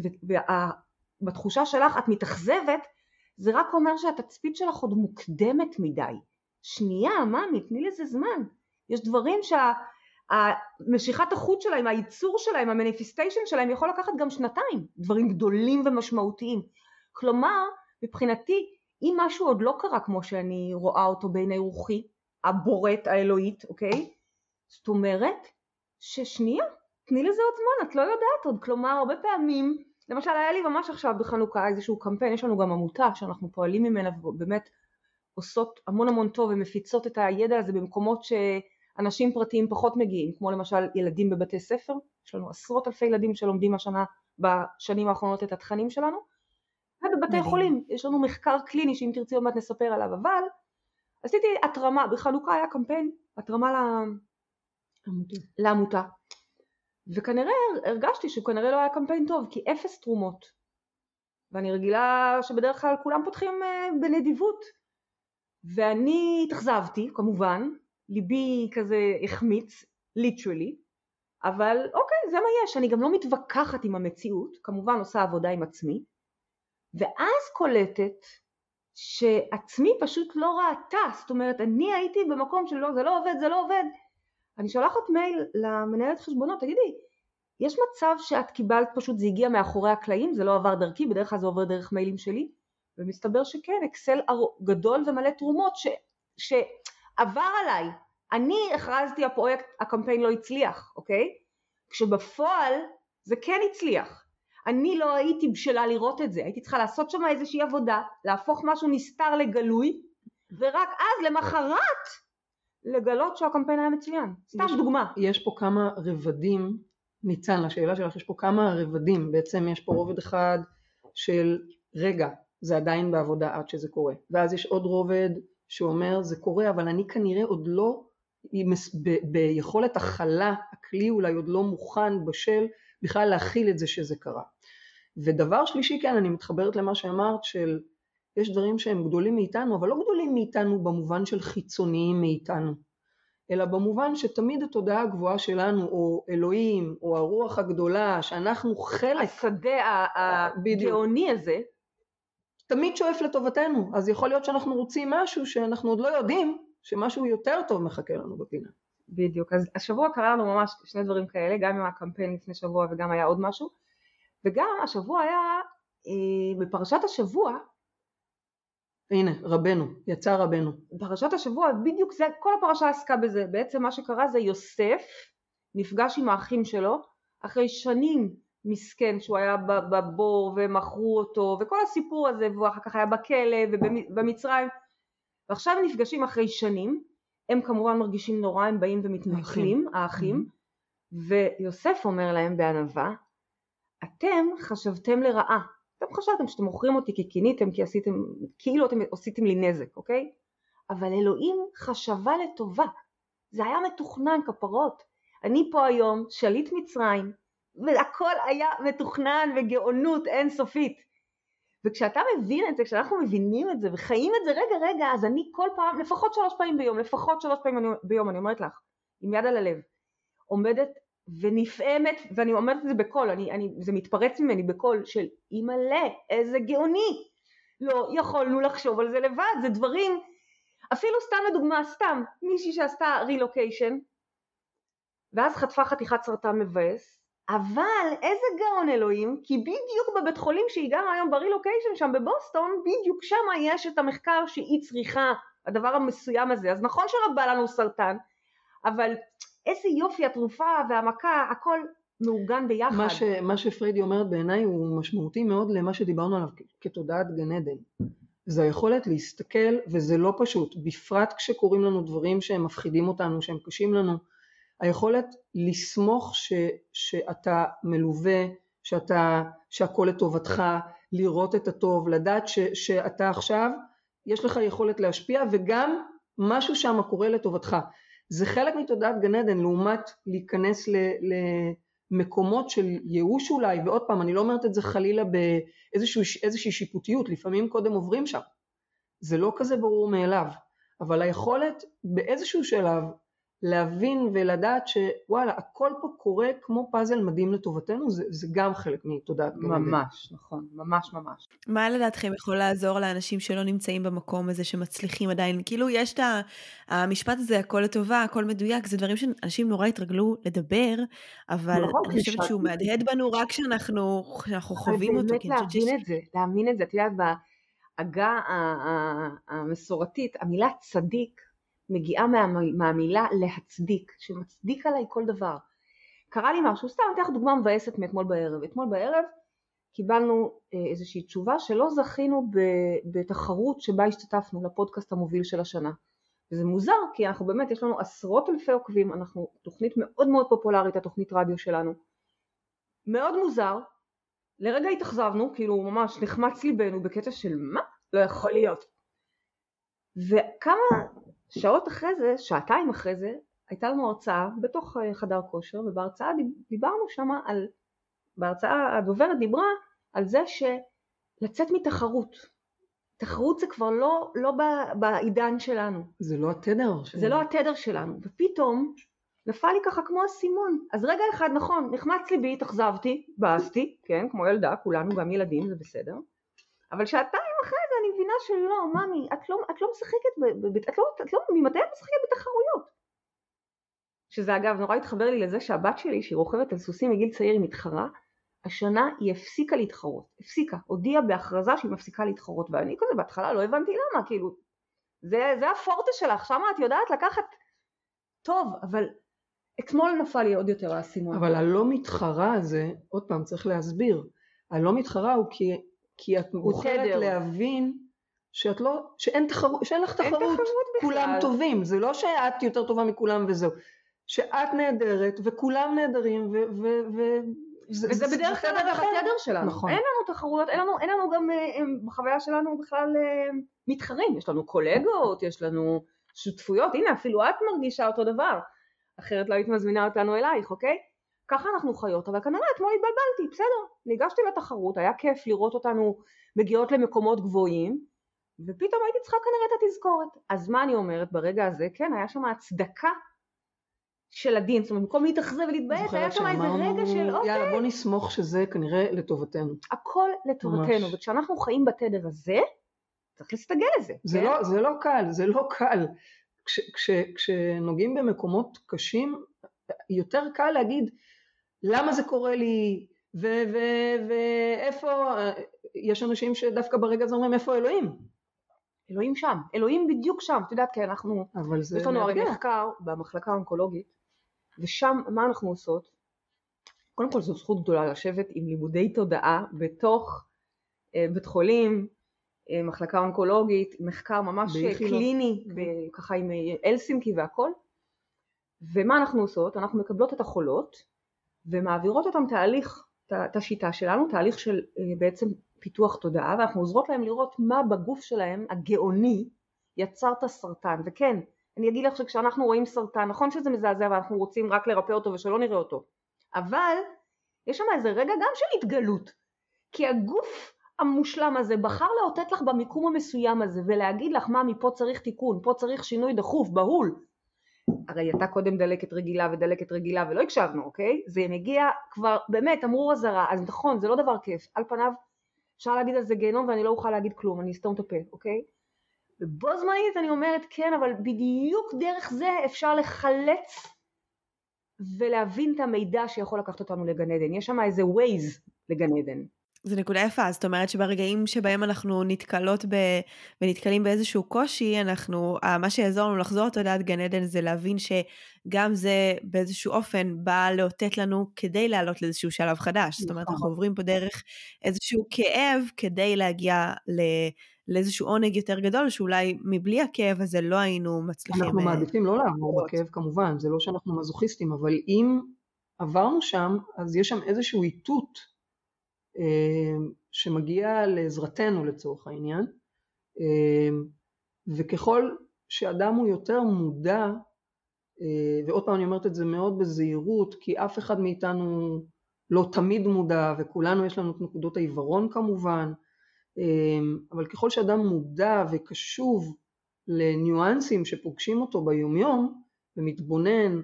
ובתחושה שלך את מתאכזבת, זה רק אומר שהתצפית שלך עוד מוקדמת מדי. שנייה, ממי, תני לזה זמן. יש דברים שה... המשיכת החוט שלהם, הייצור שלהם, המניפיסטיישן שלהם יכול לקחת גם שנתיים, דברים גדולים ומשמעותיים. כלומר, מבחינתי, אם משהו עוד לא קרה כמו שאני רואה אותו בעיני רוחי, הבורט האלוהית, אוקיי? זאת אומרת ששנייה, תני לזה עוד זמן, את לא יודעת עוד, כלומר הרבה פעמים, למשל היה לי ממש עכשיו בחנוכה איזשהו קמפיין, יש לנו גם עמותה שאנחנו פועלים ממנה ובאמת עושות המון המון טוב ומפיצות את הידע הזה במקומות שאנשים פרטיים פחות מגיעים, כמו למשל ילדים בבתי ספר, יש לנו עשרות אלפי ילדים שלומדים השנה, בשנים האחרונות את התכנים שלנו, ובבתי חולים, יש לנו מחקר קליני שאם תרצי עוד מעט נספר עליו, אבל עשיתי התרמה, בחנוכה היה קמפיין, התרמה לעמותה, וכנראה הרגשתי שהוא כנראה לא היה קמפיין טוב, כי אפס תרומות, ואני רגילה שבדרך כלל כולם פותחים אה, בנדיבות, ואני התאכזבתי כמובן, ליבי כזה החמיץ, literally, אבל אוקיי זה מה יש, אני גם לא מתווכחת עם המציאות, כמובן עושה עבודה עם עצמי, ואז קולטת שעצמי פשוט לא ראתה, זאת אומרת אני הייתי במקום של לא, זה לא עובד, זה לא עובד, אני שולחת מייל למנהלת חשבונות, תגידי, יש מצב שאת קיבלת פשוט, זה הגיע מאחורי הקלעים, זה לא עבר דרכי, בדרך כלל זה עובר דרך מיילים שלי, ומסתבר שכן, אקסל גדול ומלא תרומות ש, שעבר עליי, אני הכרזתי הפרויקט, הקמפיין לא הצליח, אוקיי? כשבפועל זה כן הצליח. אני לא הייתי בשלה לראות את זה, הייתי צריכה לעשות שם איזושהי עבודה, להפוך משהו נסתר לגלוי, ורק אז למחרת לגלות שהקמפיין היה מצוין. סתם יש, דוגמה. יש פה כמה רבדים, ניצן, לשאלה שלך, יש פה כמה רבדים, בעצם יש פה רובד אחד של רגע, זה עדיין בעבודה עד שזה קורה, ואז יש עוד רובד שאומר זה קורה אבל אני כנראה עוד לא ב- ביכולת הכלה, הכלי אולי עוד לא מוכן, בשל, בכלל להכיל את זה שזה קרה. ודבר שלישי, כן, אני מתחברת למה שאמרת, של יש דברים שהם גדולים מאיתנו, אבל לא גדולים מאיתנו במובן של חיצוניים מאיתנו, אלא במובן שתמיד התודעה הגבוהה שלנו, או אלוהים, או הרוח הגדולה, שאנחנו חלק... השדה הגאוני הזה. תמיד שואף לטובתנו, אז יכול להיות שאנחנו רוצים משהו שאנחנו עוד לא יודעים, שמשהו יותר טוב מחכה לנו בפינה. בדיוק, אז השבוע קרה לנו ממש שני דברים כאלה, גם עם הקמפיין לפני שבוע וגם היה עוד משהו, וגם השבוע היה, אה, בפרשת השבוע, הנה, רבנו, יצא רבנו. פרשת השבוע, בדיוק זה, כל הפרשה עסקה בזה, בעצם מה שקרה זה יוסף נפגש עם האחים שלו, אחרי שנים מסכן שהוא היה בבור ומכרו אותו וכל הסיפור הזה והוא אחר כך היה בכלא ובמצרים ועכשיו הם נפגשים אחרי שנים, הם כמובן מרגישים נורא, הם באים ומתנכלים, האחים, mm-hmm. ויוסף אומר להם בענווה, אתם חשבתם לרעה, אתם חשבתם שאתם מוכרים אותי כי קיניתם, כי עשיתם, כאילו אתם עשיתם לי נזק, אוקיי? אבל אלוהים חשבה לטובה, זה היה מתוכנן כפרות. אני פה היום, שליט מצרים, והכל היה מתוכנן וגאונות אינסופית. וכשאתה מבין את זה, כשאנחנו מבינים את זה וחיים את זה, רגע רגע, אז אני כל פעם, לפחות שלוש פעמים ביום, לפחות שלוש פעמים ביום, אני אומרת לך, עם יד על הלב, עומדת ונפעמת, ואני אומרת את זה בקול, אני, אני, זה מתפרץ ממני בקול של אימא'לה, איזה גאוני, לא יכולנו לחשוב על זה לבד, זה דברים, אפילו סתם לדוגמה, סתם, מישהי שעשתה רילוקיישן, ואז חטפה חתיכת סרטן מבאס, אבל איזה גאון אלוהים, כי בדיוק בבית חולים שהיא גרה היום ברילוקיישן שם בבוסטון, בדיוק שם יש את המחקר שהיא צריכה, הדבר המסוים הזה. אז נכון בא לנו סרטן, אבל איזה יופי התרופה והמכה, הכל מאורגן ביחד. מה, ש, מה שפריידי אומרת בעיניי הוא משמעותי מאוד למה שדיברנו עליו כתודעת גן עדן. זה היכולת להסתכל, וזה לא פשוט, בפרט כשקורים לנו דברים שהם מפחידים אותנו, שהם קשים לנו. היכולת לסמוך ש, שאתה מלווה, שאתה, שהכל לטובתך, לראות את הטוב, לדעת ש, שאתה עכשיו, יש לך יכולת להשפיע וגם משהו שם קורה לטובתך. זה חלק מתודעת גן עדן לעומת להיכנס ל, למקומות של ייאוש אולי, ועוד פעם אני לא אומרת את זה חלילה באיזושהי שיפוטיות, לפעמים קודם עוברים שם. זה לא כזה ברור מאליו, אבל היכולת באיזשהו שלב להבין ולדעת שוואלה הכל פה קורה כמו פאזל מדהים לטובתנו זה, זה גם חלק מתודעת גן. ממש נכון ממש ממש. מה לדעתכם יכול לעזור לאנשים שלא נמצאים במקום הזה שמצליחים עדיין כאילו יש את המשפט הזה הכל לטובה הכל מדויק זה דברים שאנשים נורא התרגלו לדבר אבל נכון, אני חושבת שהוא מהדהד בנו רק כשאנחנו חווים אותו. באמת להבין את זה להאמין את זה את יודעת בעגה המסורתית, המילה צדיק מגיעה מה, מהמילה להצדיק, שמצדיק עליי כל דבר. קרה לי משהו, סתם אתן לך דוגמה מבאסת מאתמול בערב. אתמול בערב קיבלנו אה, איזושהי תשובה שלא זכינו בתחרות שבה השתתפנו לפודקאסט המוביל של השנה. וזה מוזר כי אנחנו באמת, יש לנו עשרות אלפי עוקבים, אנחנו תוכנית מאוד מאוד פופולרית, התוכנית רדיו שלנו. מאוד מוזר, לרגע התאכזבנו, כאילו ממש נחמץ ליבנו בקטע של מה? לא יכול להיות. וכמה שעות אחרי זה, שעתיים אחרי זה, הייתה לנו הרצאה בתוך אה, חדר כושר, ובהרצאה דיברנו שם על, בהרצאה הדוברת דיברה על זה שלצאת מתחרות. תחרות זה כבר לא, לא בעידן שלנו. זה לא התדר שלנו. זה לא התדר שלנו. ופתאום נפל לי ככה כמו אסימון. אז רגע אחד, נכון, נחמץ ליבי, התאכזבתי, באסתי, כן, כמו ילדה, כולנו גם ילדים, זה בסדר. אבל שעתיים אחרי אני מבינה שלא, ממי, את לא, את לא משחקת, ב, ב, את לא, את לא, ממתי את משחקת בתחרויות? שזה אגב נורא התחבר לי לזה שהבת שלי, שהיא רוכבת על סוסים מגיל צעיר, היא מתחרה, השנה היא הפסיקה להתחרות, הפסיקה, הודיעה בהכרזה שהיא מפסיקה להתחרות, ואני כזה בהתחלה לא הבנתי למה, כאילו, זה, זה הפורטה שלך, שמה את יודעת לקחת טוב, אבל אתמול נפל לי עוד יותר האסימון. אבל הלא מתחרה הזה, עוד פעם צריך להסביר, הלא מתחרה הוא כי, כי את בוחרת להבין שאת לא, שאין, תחר, שאין לך תחרות, אין תחרות. כולם בכלל. טובים, זה לא שאת יותר טובה מכולם וזהו, שאת נהדרת וכולם נהדרים ו... ו, ו זה, וזה זה בדרך כלל התדר שלנו, נכון. אין לנו תחרויות, אין לנו, אין לנו גם אה, בחוויה שלנו בכלל אה, מתחרים, יש לנו קולגות, יש לנו שותפויות, הנה אפילו את מרגישה אותו דבר, אחרת לא היית מזמינה אותנו אלייך, אוקיי? ככה אנחנו חיות, אבל כנראה אתמול התבלבלתי, בסדר, ניגשתי לתחרות, היה כיף לראות אותנו מגיעות למקומות גבוהים, ופתאום הייתי צריכה כנראה את התזכורת. אז מה אני אומרת ברגע הזה? כן, היה שם הצדקה של הדין, זאת אומרת במקום להתאכזב ולהתבאס, היה שם איזה רגע של אוקיי. יאללה בוא נסמוך שזה כנראה לטובתנו. הכל לטובתנו, וכשאנחנו חיים בתדר הזה, צריך להסתגל לזה. זה, כן? לא, זה לא קל, זה לא קל. כש, כש, כשנוגעים במקומות קשים, יותר קל להגיד למה זה קורה לי, ואיפה, יש אנשים שדווקא ברגע הזה אומרים איפה אלוהים? אלוהים שם, אלוהים בדיוק שם, את יודעת כי אנחנו, אבל זה יש לנו הרי מחקר במחלקה האונקולוגית ושם מה אנחנו עושות? קודם כל זו זכות גדולה לשבת עם לימודי תודעה בתוך אה, בית חולים, אה, מחלקה אונקולוגית, מחקר ממש קליני, ב, ככה עם אה, אלסינקי והכל ומה אנחנו עושות? אנחנו מקבלות את החולות ומעבירות אותם תהליך, את השיטה שלנו, תהליך של אה, בעצם פיתוח תודעה ואנחנו עוזרות להם לראות מה בגוף שלהם הגאוני יצר את הסרטן. וכן אני אגיד לך שכשאנחנו רואים סרטן נכון שזה מזעזע ואנחנו רוצים רק לרפא אותו ושלא נראה אותו אבל יש שם איזה רגע גם של התגלות. כי הגוף המושלם הזה בחר לאותת לך במיקום המסוים הזה ולהגיד לך מה מפה צריך תיקון פה צריך שינוי דחוף בהול הרי הייתה קודם דלקת רגילה ודלקת רגילה ולא הקשבנו אוקיי זה מגיע כבר באמת תמרור אזהרה אז נכון זה לא דבר כיף על פניו אפשר להגיד על זה גיהנום ואני לא אוכל להגיד כלום, אני אסתום את הפה, אוקיי? ובו זמנית אני אומרת כן, אבל בדיוק דרך זה אפשר לחלץ ולהבין את המידע שיכול לקחת אותנו לגן עדן. יש שם איזה ווייז לגן עדן. זה נקודה יפה, זאת אומרת שברגעים שבהם אנחנו נתקלות ב... ונתקלים באיזשהו קושי, אנחנו, מה שיעזור לנו לחזור לתודעת גן עדן זה להבין שגם זה באיזשהו אופן בא לאותת לנו כדי לעלות לאיזשהו שלב חדש. זאת אומרת, אנחנו נכון. עוברים פה דרך איזשהו כאב כדי להגיע ל... לאיזשהו עונג יותר גדול, שאולי מבלי הכאב הזה לא היינו מצליחים... אנחנו אה, מעדיפים לא לעבור בכאב כמובן, זה לא שאנחנו מזוכיסטים, אבל אם עברנו שם, אז יש שם איזשהו איתות שמגיע לעזרתנו לצורך העניין אמ, וככל שאדם הוא יותר מודע אה, ועוד פעם אני אומרת את זה מאוד בזהירות כי אף אחד מאיתנו לא תמיד מודע וכולנו יש לנו את נקודות העיוורון כמובן אמ, אבל ככל שאדם מודע וקשוב לניואנסים שפוגשים אותו ביומיום ומתבונן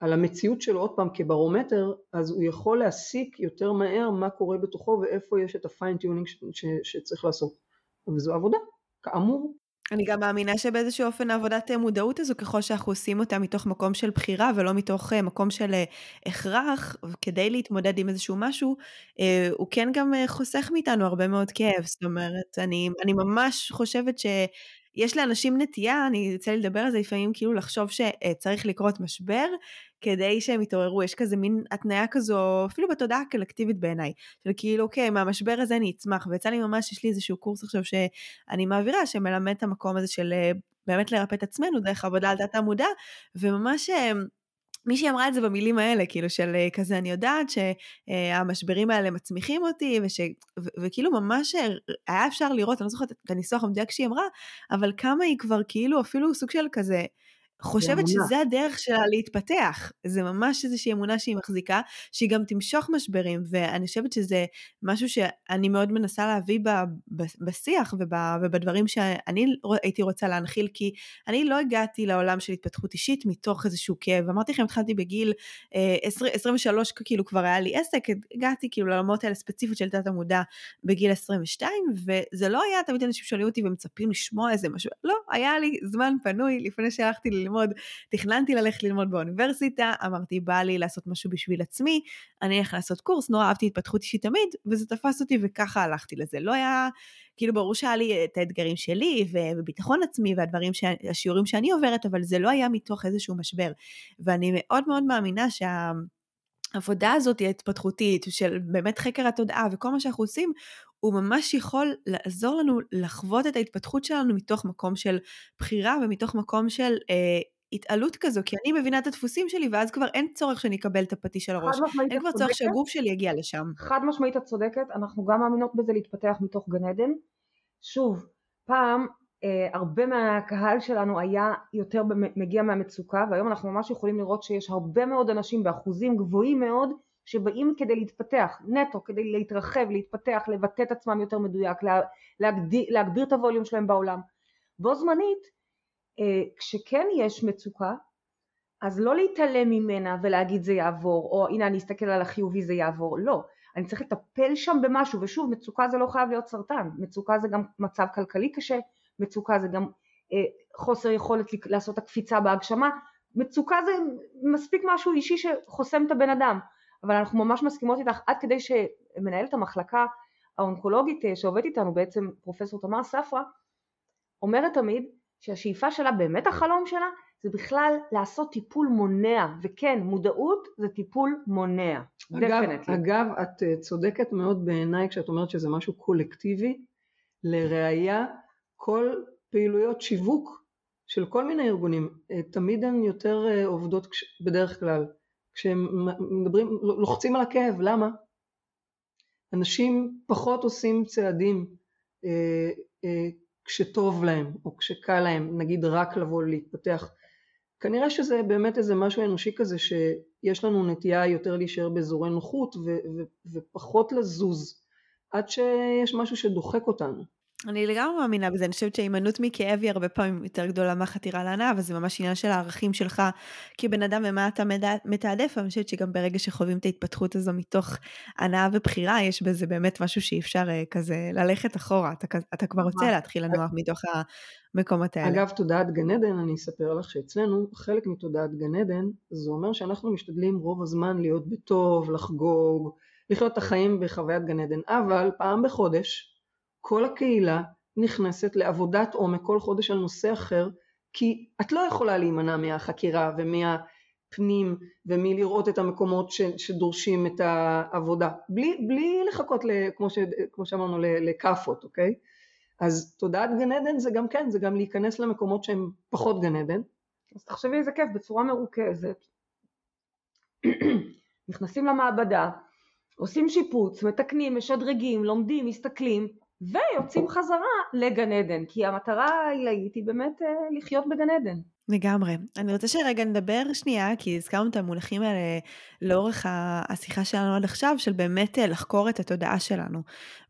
על המציאות שלו עוד פעם כברומטר, אז הוא יכול להסיק יותר מהר מה קורה בתוכו ואיפה יש את ה fine tuning שצריך לעשות. וזו עבודה, כאמור. אני גם מאמינה שבאיזשהו אופן עבודת מודעות הזו, ככל שאנחנו עושים אותה מתוך מקום של בחירה ולא מתוך מקום של הכרח, כדי להתמודד עם איזשהו משהו, הוא כן גם חוסך מאיתנו הרבה מאוד כאב. זאת אומרת, אני, אני ממש חושבת ש... יש לאנשים נטייה, אני לי לדבר על זה לפעמים, כאילו לחשוב שצריך לקרות משבר כדי שהם יתעוררו, יש כזה מין התניה כזו, אפילו בתודעה הקולקטיבית בעיניי, של כאילו, אוקיי, מהמשבר הזה אני אצמח, ויצא לי ממש, יש לי איזשהו קורס עכשיו שאני מעבירה, שמלמד את המקום הזה של אה, באמת לרפא את עצמנו דרך עבודה על דעת המודע, וממש... אה, מישהי אמרה את זה במילים האלה, כאילו של אה, כזה, אני יודעת שהמשברים האלה מצמיחים אותי, וש, ו, וכאילו ממש היה אפשר לראות, אני לא זוכרת את הניסוח המדויק שהיא אמרה, אבל כמה היא כבר כאילו אפילו סוג של כזה חושבת שזה הדרך שלה להתפתח. זה ממש איזושהי אמונה שהיא מחזיקה, שהיא גם תמשוך משברים, ואני חושבת שזה משהו שאני מאוד מנסה להביא ב, ב, בשיח וב, ובדברים שאני הייתי רוצה להנחיל, כי אני לא הגעתי לעולם של התפתחות אישית מתוך איזשהו כאב. אמרתי לכם, התחלתי בגיל אה, 20, 23, כאילו כבר היה לי עסק, הגעתי כאילו לעולמות האלה ספציפית של תת המודע בגיל 22, וזה לא היה, תמיד אנשים שואלים אותי ומצפים לשמוע איזה משהו, לא, היה לי זמן פנוי לפני שהלכתי ללמוד, תכננתי ללכת ללמוד באוניברסיטה, אמרתי בא לי לעשות משהו בשביל עצמי, אני הולך לעשות קורס, נורא אהבתי התפתחות אישית תמיד, וזה תפס אותי וככה הלכתי לזה. לא היה, כאילו ברור שהיה לי את האתגרים שלי וביטחון עצמי והדברים, השיעורים שאני עוברת, אבל זה לא היה מתוך איזשהו משבר. ואני מאוד מאוד מאמינה שה... העבודה הזאת ההתפתחותית של באמת חקר התודעה וכל מה שאנחנו עושים הוא ממש יכול לעזור לנו לחוות את ההתפתחות שלנו מתוך מקום של בחירה ומתוך מקום של אה, התעלות כזו, כי אני מבינה את הדפוסים שלי ואז כבר אין צורך שאני אקבל את הפטיש על הראש, אין כבר צורך שהגוף שלי יגיע לשם. חד משמעית את צודקת, אנחנו גם מאמינות בזה להתפתח מתוך גן עדן. שוב, פעם הרבה מהקהל שלנו היה יותר מגיע מהמצוקה והיום אנחנו ממש יכולים לראות שיש הרבה מאוד אנשים באחוזים גבוהים מאוד שבאים כדי להתפתח, נטו, כדי להתרחב, להתפתח, לבטא את עצמם יותר מדויק, להגדיר, להגביר את הווליום שלהם בעולם. בו זמנית, אה, כשכן יש מצוקה, אז לא להתעלם ממנה ולהגיד זה יעבור, או הנה אני אסתכל על החיובי זה יעבור, לא. אני צריך לטפל שם במשהו, ושוב, מצוקה זה לא חייב להיות סרטן, מצוקה זה גם מצב כלכלי קשה, מצוקה זה גם אה, חוסר יכולת לעשות הקפיצה בהגשמה, מצוקה זה מספיק משהו אישי שחוסם את הבן אדם, אבל אנחנו ממש מסכימות איתך עד כדי שמנהלת המחלקה האונקולוגית אה, שעובדת איתנו בעצם פרופסור תמר ספרא אומרת תמיד שהשאיפה שלה באמת החלום שלה זה בכלל לעשות טיפול מונע וכן מודעות זה טיפול מונע. אגב, אגב את אה, צודקת מאוד בעיניי כשאת אומרת שזה משהו קולקטיבי לראיה כל פעילויות שיווק של כל מיני ארגונים אה, תמיד הן יותר עובדות בדרך כלל כשהם מדברים, לוחצים על הכאב, למה? אנשים פחות עושים צעדים אה, אה, כשטוב להם או כשקל להם, נגיד רק לבוא להתפתח. כנראה שזה באמת איזה משהו אנושי כזה שיש לנו נטייה יותר להישאר באזורי נוחות ו- ו- ופחות לזוז עד שיש משהו שדוחק אותנו. אני לגמרי מאמינה בזה, אני חושבת שהימנעות מכאב היא הרבה פעמים יותר גדולה מהחתירה להנאה, אבל זה ממש עניין של הערכים שלך כבן אדם ומה אתה מתעדף, אני חושבת שגם ברגע שחווים את ההתפתחות הזו מתוך הנאה ובחירה, יש בזה באמת משהו שאי אפשר אה, כזה ללכת אחורה, אתה, אתה כבר רוצה להתחיל לנוח מתוך המקומות האלה. אגב, תודעת גן עדן, אני אספר לך שאצלנו, חלק מתודעת גן עדן, זה אומר שאנחנו משתדלים רוב הזמן להיות בטוב, לחגוג, לחיות את החיים בחוויית גן עדן, אבל פעם בחודש, כל הקהילה נכנסת לעבודת עומק כל חודש על נושא אחר כי את לא יכולה להימנע מהחקירה ומהפנים ומלראות את המקומות ש, שדורשים את העבודה. בלי, בלי לחכות כמו, ש, כמו שאמרנו לכאפות אוקיי? אז תודעת גן עדן זה גם כן זה גם להיכנס למקומות שהם פחות גן עדן. אז תחשבי איזה כיף בצורה מרוכזת. נכנסים למעבדה עושים שיפוץ מתקנים משדרגים לומדים מסתכלים ויוצאים חזרה לגן עדן, כי המטרה העילאית היא באמת אה, לחיות בגן עדן. לגמרי. אני רוצה שרגע נדבר שנייה, כי הזכרנו את המונחים האלה לאורך השיחה שלנו עד עכשיו, של באמת אה, לחקור את התודעה שלנו.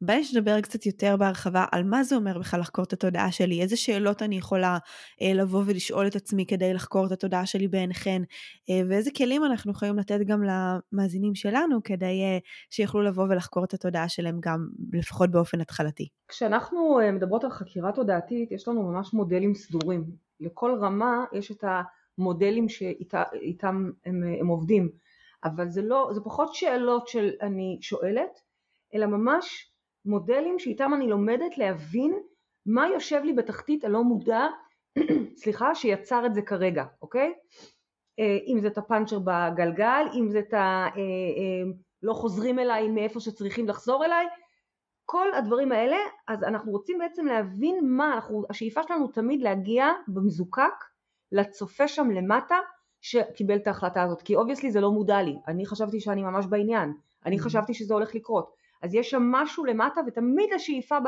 בואי נדבר קצת יותר בהרחבה על מה זה אומר בכלל לחקור את התודעה שלי, איזה שאלות אני יכולה אה, לבוא ולשאול את עצמי כדי לחקור את התודעה שלי בעיניכן, אה, ואיזה כלים אנחנו יכולים לתת גם למאזינים שלנו כדי שיוכלו לבוא ולחקור את התודעה שלהם גם לפחות באופן התחלתי. כשאנחנו מדברות על חקירה תודעתית, יש לנו ממש מודלים סדורים. לכל רמה יש את המודלים שאיתם הם, הם עובדים, אבל זה לא, זה פחות שאלות של אני שואלת, אלא ממש מודלים שאיתם אני לומדת להבין מה יושב לי בתחתית הלא מודע, סליחה, שיצר את זה כרגע, אוקיי? אה, אם זה את הפאנצ'ר בגלגל, אם זה את ה... אה, אה, לא חוזרים אליי מאיפה שצריכים לחזור אליי, כל הדברים האלה, אז אנחנו רוצים בעצם להבין מה, אנחנו, השאיפה שלנו תמיד להגיע במזוקק לצופה שם למטה שקיבל את ההחלטה הזאת, כי obviously זה לא מודע לי, אני חשבתי שאני ממש בעניין, אני mm-hmm. חשבתי שזה הולך לקרות, אז יש שם משהו למטה ותמיד השאיפה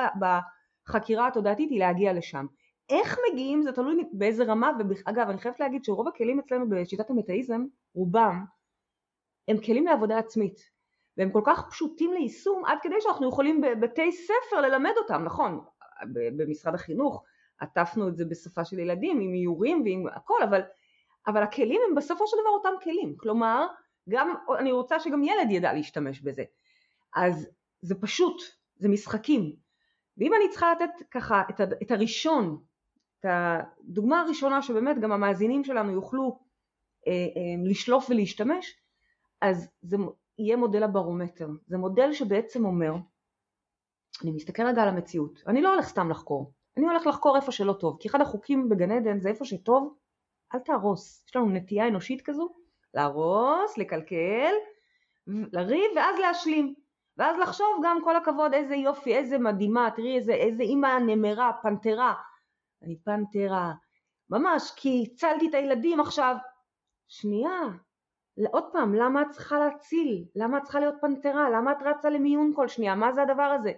בחקירה התודעתית היא להגיע לשם. איך מגיעים זה תלוי באיזה רמה, ואגב אני חייבת להגיד שרוב הכלים אצלנו בשיטת המטאיזם, רובם, הם כלים לעבודה עצמית. והם כל כך פשוטים ליישום עד כדי שאנחנו יכולים בבתי ספר ללמד אותם, נכון, במשרד החינוך. עטפנו את זה בשפה של ילדים עם איורים ועם הכל, אבל, אבל הכלים הם בסופו של דבר אותם כלים, כלומר גם, אני רוצה שגם ילד ידע להשתמש בזה, אז זה פשוט, זה משחקים, ואם אני צריכה לתת ככה את, את הראשון, את הדוגמה הראשונה שבאמת גם המאזינים שלנו יוכלו אה, אה, לשלוף ולהשתמש, אז זה יהיה מודל הברומטר. זה מודל שבעצם אומר, אני מסתכל רגע על המציאות, אני לא הולך סתם לחקור, אני הולך לחקור איפה שלא טוב, כי אחד החוקים בגן עדן זה איפה שטוב, אל תהרוס. יש לנו נטייה אנושית כזו, להרוס, לקלקל, לריב ואז להשלים. ואז לחשוב גם כל הכבוד איזה יופי, איזה מדהימה, תראי איזה, איזה אימא נמרה, פנתרה. אני פנתרה, ממש, כי הצלתי את הילדים עכשיו. שנייה, עוד פעם, למה את צריכה להציל? למה את צריכה להיות פנתרה? למה את רצה למיון כל שנייה? מה זה הדבר הזה?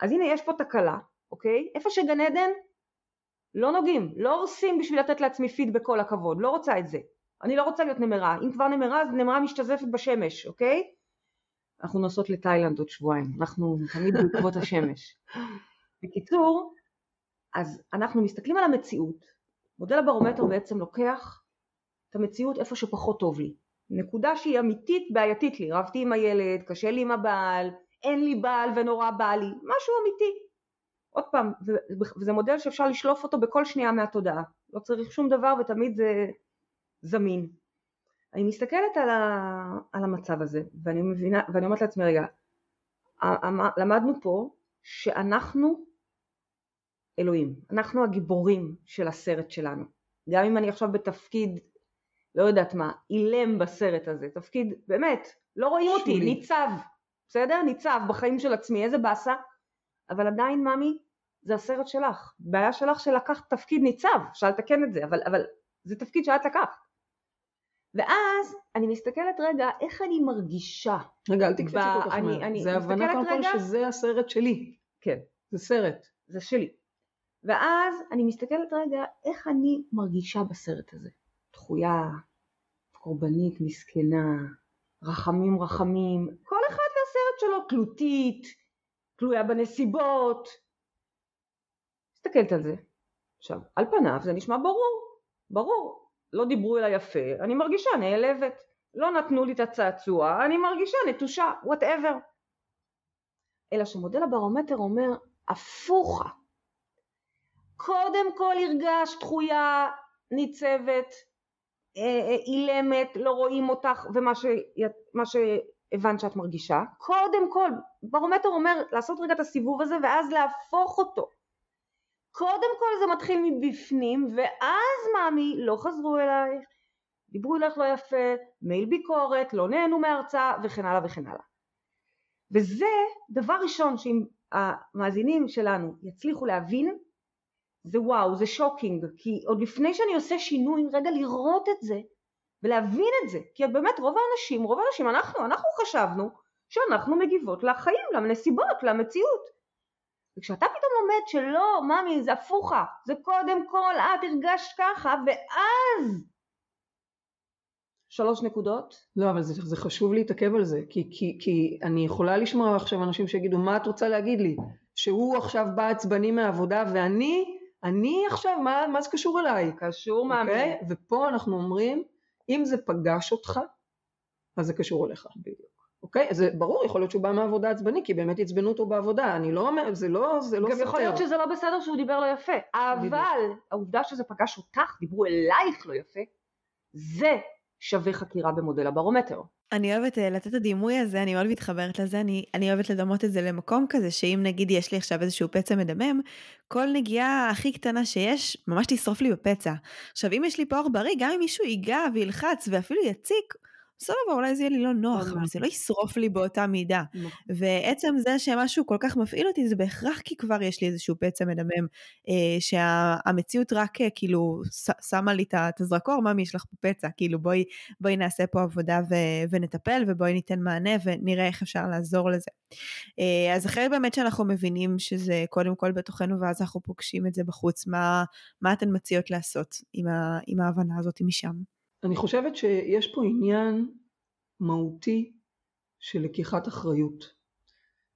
אז הנה יש פה תקלה, אוקיי? איפה שגן עדן, לא נוגעים, לא הורסים בשביל לתת לעצמי פידבק כל הכבוד, לא רוצה את זה. אני לא רוצה להיות נמרה, אם כבר נמרה אז נמרה משתזפת בשמש, אוקיי? אנחנו נוסעות לתאילנד עוד שבועיים, אנחנו תמיד בעקבות השמש. בקיצור, אז אנחנו מסתכלים על המציאות, מודל הברומטר בעצם לוקח את המציאות איפה שפחות טוב לי. נקודה שהיא אמיתית בעייתית לי, רבתי עם הילד, קשה לי עם הבעל, אין לי בעל ונורא בא לי, משהו אמיתי. עוד פעם, וזה מודל שאפשר לשלוף אותו בכל שנייה מהתודעה, לא צריך שום דבר ותמיד זה זמין. אני מסתכלת על, ה, על המצב הזה ואני מבינה, ואני אומרת לעצמי רגע, למדנו פה שאנחנו אלוהים, אנחנו הגיבורים של הסרט שלנו. גם אם אני עכשיו בתפקיד לא יודעת מה, אילם בסרט הזה, תפקיד, באמת, לא רואים שולי. אותי, ניצב, בסדר? ניצב בחיים של עצמי, איזה באסה, אבל עדיין ממי, זה הסרט שלך, בעיה שלך שלקחת תפקיד ניצב, אפשר לתקן את זה, אבל, אבל זה תפקיד שאת לקחת. ואז אני מסתכלת רגע איך אני מרגישה. רגע, אל תקפצי כל כך מהר. זה הבנה קודם כל שזה הסרט שלי. כן. זה סרט. זה שלי. ואז אני מסתכלת רגע איך אני מרגישה בסרט הזה. דחויה, קורבנית, מסכנה, רחמים רחמים, כל אחד והסרט שלו, תלותית, תלויה בנסיבות. מסתכלת על זה. עכשיו, על פניו זה נשמע ברור, ברור. לא דיברו אליי יפה, אני מרגישה נעלבת. לא נתנו לי את הצעצוע, אני מרגישה נטושה, וואטאבר. אלא שמודל הברומטר אומר, הפוכה. קודם כל הרגשת דחויה, ניצבת, אילמת, לא רואים אותך ומה ש... שהבנת שאת מרגישה. קודם כל, ברומטר אומר לעשות רגע את הסיבוב הזה ואז להפוך אותו. קודם כל זה מתחיל מבפנים ואז מאמי לא חזרו אלייך, דיברו אלייך לא יפה, מייל ביקורת, לא נהנו מהרצאה וכן הלאה וכן הלאה. וזה דבר ראשון שאם המאזינים שלנו יצליחו להבין זה וואו, זה שוקינג, כי עוד לפני שאני עושה שינוי, רגע לראות את זה ולהבין את זה, כי באמת רוב האנשים, רוב האנשים, אנחנו, אנחנו חשבנו שאנחנו מגיבות לחיים, לנסיבות, למציאות. וכשאתה פתאום לומד שלא, ממי, זה הפוכה, זה קודם כל את הרגשת ככה, ואז שלוש נקודות. לא, אבל זה, זה חשוב להתעכב על זה, כי, כי, כי אני יכולה לשמוע עכשיו אנשים שיגידו, מה את רוצה להגיד לי? שהוא עכשיו בא עצבני מהעבודה ואני, אני עכשיו, מה, מה זה קשור אליי? קשור מאמין. אוקיי? ופה אנחנו אומרים, אם זה פגש אותך, אז זה קשור אליך. בדיוק. אוקיי? אז זה ברור, יכול להיות שהוא בא מהעבודה עצבני, כי באמת עצבנו אותו בעבודה, אני לא אומר, זה לא, זה לא גם סותר. יכול להיות שזה לא בסדר שהוא דיבר לא יפה, אבל העובדה שזה פגש אותך, דיברו אלייך לא יפה, זה שווה חקירה במודל הברומטר. אני אוהבת uh, לתת את הדימוי הזה, אני מאוד מתחברת לזה, אני, אני אוהבת לדמות את זה למקום כזה, שאם נגיד יש לי עכשיו איזשהו פצע מדמם, כל נגיעה הכי קטנה שיש, ממש תשרוף לי בפצע. עכשיו, אם יש לי פה אור בריא, גם אם מישהו ייגע וילחץ ואפילו יציק, סבבה, אולי זה יהיה לי לא נוח, אבל זה לא ישרוף לי באותה מידה. נכון. ועצם זה שמשהו כל כך מפעיל אותי, זה בהכרח כי כבר יש לי איזשהו פצע מדמם, אה, שהמציאות רק אה, כאילו שמה לי את הזרקור, ממי יש לך פה פצע, כאילו בואי, בואי נעשה פה עבודה ו- ונטפל, ובואי ניתן מענה ונראה איך אפשר לעזור לזה. אה, אז אחרי באמת שאנחנו מבינים שזה קודם כל בתוכנו, ואז אנחנו פוגשים את זה בחוץ, מה, מה אתן מציעות לעשות עם, ה- עם ההבנה הזאת משם? אני חושבת שיש פה עניין מהותי של לקיחת אחריות,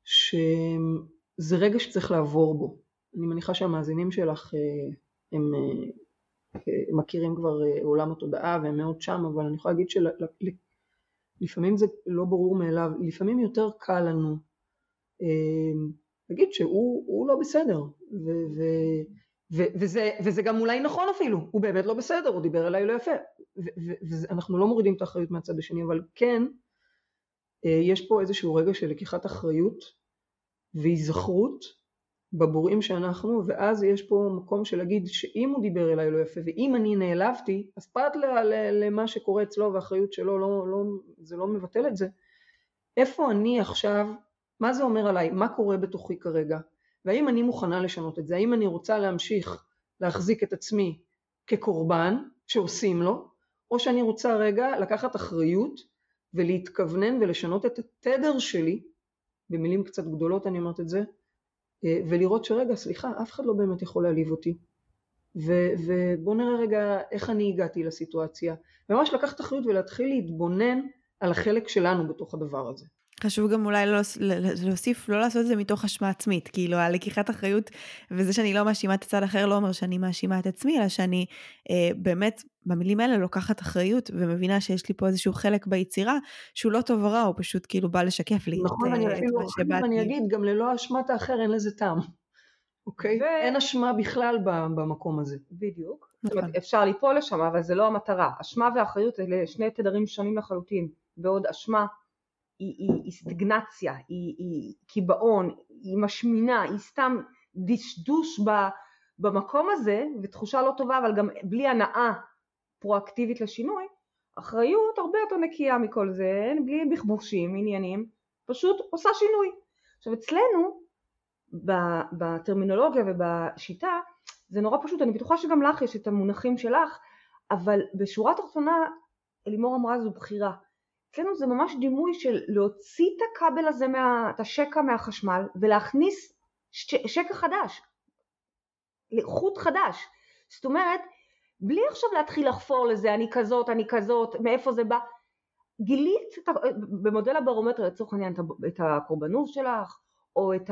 שזה רגע שצריך לעבור בו. אני מניחה שהמאזינים שלך אה, הם אה, אה, מכירים כבר עולם התודעה והם מאוד שם, אבל אני יכולה להגיד שלפעמים זה לא ברור מאליו, לפעמים יותר קל לנו להגיד שהוא לא בסדר, ו, ו, וזה, וזה גם אולי נכון אפילו, הוא באמת לא בסדר, הוא דיבר אליי לא יפה, ואנחנו לא מורידים את האחריות מהצד השני, אבל כן, יש פה איזשהו רגע של לקיחת אחריות והיזכרות בבוראים שאנחנו, ואז יש פה מקום של להגיד שאם הוא דיבר אליי לא יפה, ואם אני נעלבתי, אז פרט למה שקורה אצלו והאחריות שלו, לא, לא, זה לא מבטל את זה, איפה אני עכשיו, מה זה אומר עליי, מה קורה בתוכי כרגע, והאם אני מוכנה לשנות את זה, האם אני רוצה להמשיך להחזיק את עצמי כקורבן שעושים לו, או שאני רוצה רגע לקחת אחריות ולהתכוונן ולשנות את התדר שלי, במילים קצת גדולות אני אומרת את זה, ולראות שרגע סליחה אף אחד לא באמת יכול להעליב אותי. ו- ובוא נראה רגע איך אני הגעתי לסיטואציה. ממש לקחת אחריות ולהתחיל להתבונן על החלק שלנו בתוך הדבר הזה. חשוב גם אולי להוסיף, לא לעשות את זה מתוך אשמה עצמית, כאילו הלקיחת אחריות וזה שאני לא מאשימה את הצד האחר לא אומר שאני מאשימה את עצמי, אלא שאני אה, באמת במילים האלה לוקחת אחריות ומבינה שיש לי פה איזשהו חלק ביצירה שהוא לא טוב או רע, הוא פשוט כאילו בא לשקף לי נכון, את, אני את אפילו, מה שבאתי. אני אגיד, גם ללא אשמת האחר אין לזה טעם, אוקיי? ו- אין אשמה בכלל במקום הזה. בדיוק. נכון. זאת אומרת, אפשר ליפול לשם, אבל זה לא המטרה. אשמה ואחריות אלה שני תדרים שונים לחלוטין. בעוד אשמה היא, היא, היא סטגנציה, היא, היא קיבעון, היא משמינה, היא סתם דשדוש ב, במקום הזה, ותחושה לא טובה, אבל גם בלי הנאה פרואקטיבית לשינוי, אחריות הרבה יותר נקייה מכל זה, בלי בכבושים, עניינים, פשוט עושה שינוי. עכשיו אצלנו, בטרמינולוגיה ובשיטה, זה נורא פשוט, אני בטוחה שגם לך יש את המונחים שלך, אבל בשורה התחתונה, אלימור אמרה זו בחירה. אצלנו זה ממש דימוי של להוציא את הכבל הזה, מה, את השקע מהחשמל ולהכניס שקע חדש, חוט חדש. זאת אומרת, בלי עכשיו להתחיל לחפור לזה, אני כזאת, אני כזאת, מאיפה זה בא. גילית את, במודל הברומטר לצורך העניין את הקורבנות שלך, או את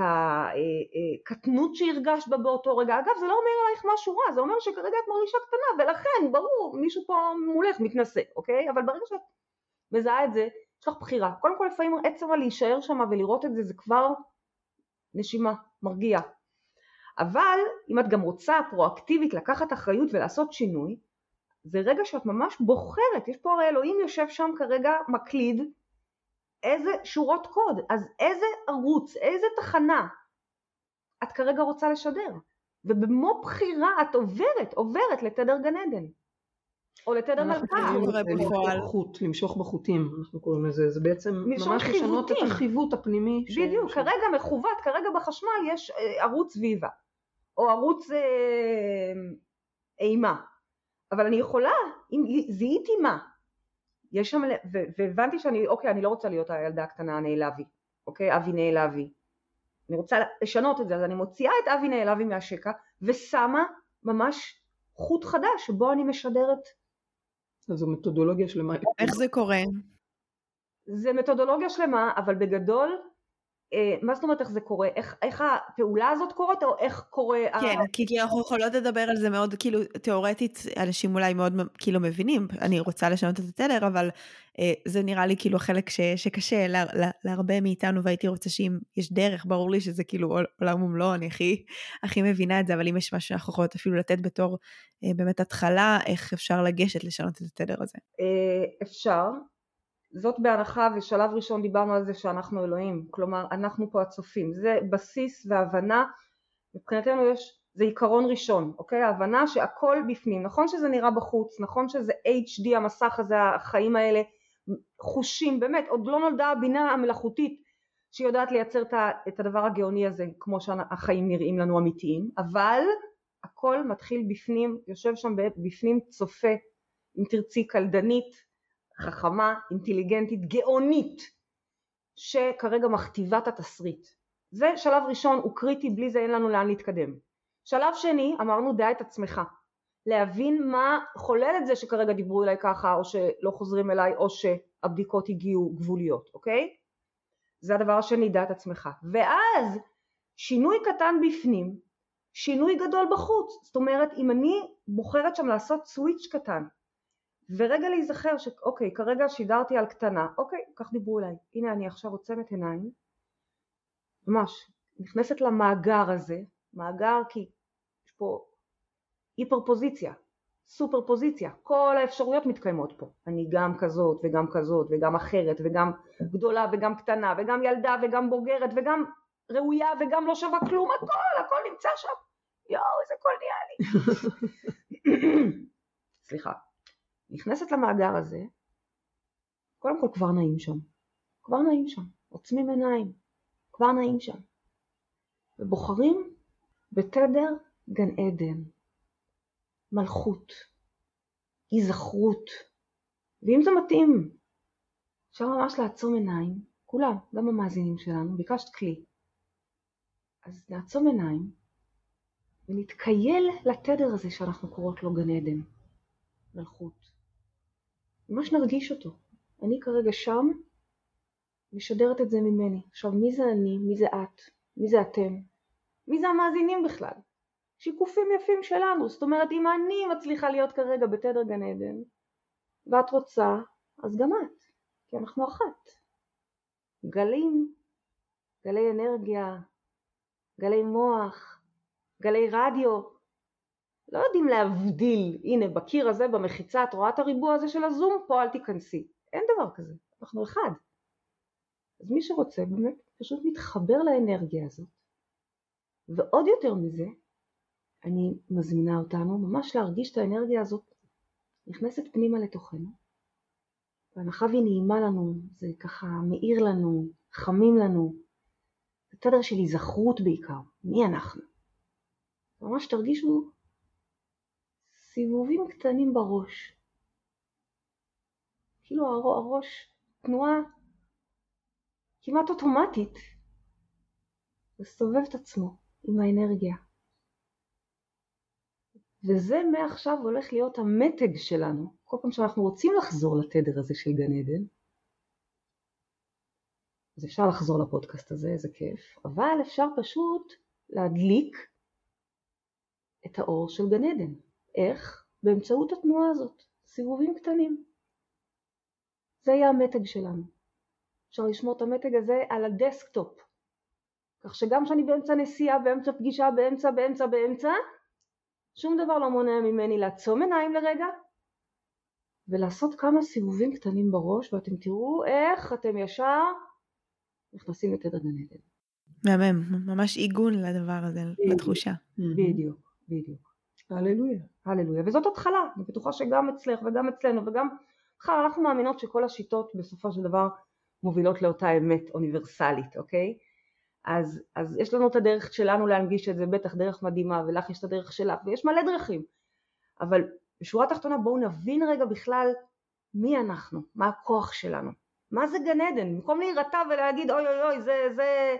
הקטנות שהרגשת בה באותו רגע. אגב, זה לא אומר עלייך משהו רע, זה אומר שכרגע את מרגישה קטנה, ולכן, ברור, מישהו פה מולך מתנשא, אוקיי? אבל ברגע שאת מזהה את זה, יש לך בחירה. קודם כל לפעמים עצם להישאר שם ולראות את זה זה כבר נשימה, מרגיע. אבל אם את גם רוצה פרואקטיבית לקחת אחריות ולעשות שינוי, זה רגע שאת ממש בוחרת, יש פה הרי אלוהים יושב שם כרגע מקליד איזה שורות קוד, אז איזה ערוץ, איזה תחנה את כרגע רוצה לשדר, ובמו בחירה את עוברת, עוברת לתדר גן עדן. או לתדר אנחנו מלכה. קוראים קורה לזה בפועל. למשוך חוט, למשוך בחוטים, אנחנו קוראים לזה, זה בעצם ממש לשנות את. החיווט הפנימי. בדיוק, ש- כרגע מכוות, כרגע בחשמל יש אה, ערוץ ויבה, או ערוץ אה, אימה, אבל אני יכולה, אם זיהיתי מה, יש שם, ו- והבנתי שאני, אוקיי, אני לא רוצה להיות הילדה הקטנה הנעלבי, אוקיי, אבי נעלבי, אני רוצה לשנות את זה, אז אני מוציאה את אבי נעלבי מהשקע ושמה ממש חוט חדש שבו אני משדרת. אז זו מתודולוגיה שלמה. איך זה קורה? זה מתודולוגיה שלמה, אבל בגדול מה זאת אומרת איך זה קורה? איך, איך הפעולה הזאת קורית או איך קורה... כן, ה... כי, כי אנחנו יכולות לדבר על זה מאוד, כאילו, תיאורטית, אנשים אולי מאוד כאילו מבינים, אני רוצה לשנות את התדר, אבל אה, זה נראה לי כאילו החלק ש, שקשה לה, לה, להרבה מאיתנו, והייתי רוצה שאם יש דרך, ברור לי שזה כאילו עולם ומלואו, אני הכי, הכי מבינה את זה, אבל אם יש משהו שאנחנו יכולות אפילו לתת בתור אה, באמת התחלה, איך אפשר לגשת לשנות את התדר הזה. אה, אפשר. זאת בהנחה ושלב ראשון דיברנו על זה שאנחנו אלוהים, כלומר אנחנו פה הצופים, זה בסיס והבנה, מבחינתנו יש, זה עיקרון ראשון, אוקיי? ההבנה שהכל בפנים, נכון שזה נראה בחוץ, נכון שזה HD המסך הזה, החיים האלה, חושים, באמת, עוד לא נולדה הבינה המלאכותית שיודעת לייצר את הדבר הגאוני הזה כמו שהחיים נראים לנו אמיתיים, אבל הכל מתחיל בפנים, יושב שם בפנים צופה, אם תרצי קלדנית, חכמה, אינטליגנטית, גאונית, שכרגע מכתיבה את התסריט. זה שלב ראשון, הוא קריטי, בלי זה אין לנו לאן להתקדם. שלב שני, אמרנו דע את עצמך. להבין מה חולל את זה שכרגע דיברו אליי ככה, או שלא חוזרים אליי, או שהבדיקות הגיעו גבוליות, אוקיי? זה הדבר השני, דע את עצמך. ואז שינוי קטן בפנים, שינוי גדול בחוץ. זאת אומרת, אם אני בוחרת שם לעשות סוויץ' קטן, ורגע להיזכר שאוקיי כרגע שידרתי על קטנה. אוקיי כך דיברו אליי. הנה אני עכשיו עוצמת עיניים. ממש נכנסת למאגר הזה מאגר כי יש פה היפר פוזיציה סופר פוזיציה כל האפשרויות מתקיימות פה. אני גם כזאת וגם כזאת וגם אחרת וגם גדולה וגם קטנה וגם ילדה וגם בוגרת וגם ראויה וגם לא שווה כלום. הכל הכל נמצא שם. יואו איזה קול נהיה לי. סליחה נכנסת למאגר הזה, קודם כל כבר נעים שם, כבר נעים שם, עוצמים עיניים, כבר נעים שם, ובוחרים בתדר גן עדן, מלכות, היזכרות, ואם זה מתאים, אפשר ממש לעצום עיניים, כולם, גם המאזינים שלנו, ביקשת כלי, אז נעצום עיניים ונתקייל לתדר הזה שאנחנו קוראות לו גן עדן, מלכות. ממש נרגיש אותו. אני כרגע שם, משדרת את זה ממני. עכשיו, מי זה אני? מי זה את? מי זה אתם? מי זה המאזינים בכלל? שיקופים יפים שלנו. זאת אומרת, אם אני מצליחה להיות כרגע בתדר גן עדן, ואת רוצה, אז גם את, כי אנחנו אחת. גלים, גלי אנרגיה, גלי מוח, גלי רדיו, לא יודעים להבדיל, הנה בקיר הזה במחיצה את רואה את הריבוע הזה של הזום, פה אל תיכנסי, אין דבר כזה, אנחנו אחד. אז מי שרוצה באמת פשוט מתחבר לאנרגיה הזאת, ועוד יותר מזה, אני מזמינה אותנו ממש להרגיש את האנרגיה הזאת נכנסת פנימה לתוכנו, בהנחה והיא נעימה לנו, זה ככה מאיר לנו, חמים לנו, זה תדר של היזכרות בעיקר, מי אנחנו. ממש תרגישו סיבובים קטנים בראש. כאילו הראש, תנועה כמעט אוטומטית, מסובב את עצמו עם האנרגיה. וזה מעכשיו הולך להיות המתג שלנו, כל פעם שאנחנו רוצים לחזור לתדר הזה של גן עדן, אז אפשר לחזור לפודקאסט הזה, איזה כיף, אבל אפשר פשוט להדליק את האור של גן עדן. איך? באמצעות התנועה הזאת, סיבובים קטנים. זה יהיה המתג שלנו. אפשר לשמור את המתג הזה על ה desktop. כך שגם כשאני באמצע נסיעה, באמצע פגישה, באמצע, באמצע, באמצע, שום דבר לא מונע ממני לעצום עיניים לרגע ולעשות כמה סיבובים קטנים בראש ואתם תראו איך אתם ישר נכנסים לתדר גן עדן. מהמם, ממש עיגון לדבר הזה, לתחושה. בדיוק, בדיוק. הללויה. הללויה. וזאת התחלה, אני בטוחה שגם אצלך וגם אצלנו וגם בכלל אנחנו מאמינות שכל השיטות בסופו של דבר מובילות לאותה אמת אוניברסלית, אוקיי? אז, אז יש לנו את הדרך שלנו להנגיש את זה, בטח דרך מדהימה, ולך יש את הדרך שלך, ויש מלא דרכים. אבל בשורה התחתונה בואו נבין רגע בכלל מי אנחנו, מה הכוח שלנו, מה זה גן עדן, במקום להירתע ולהגיד אוי אוי אוי זה, זה,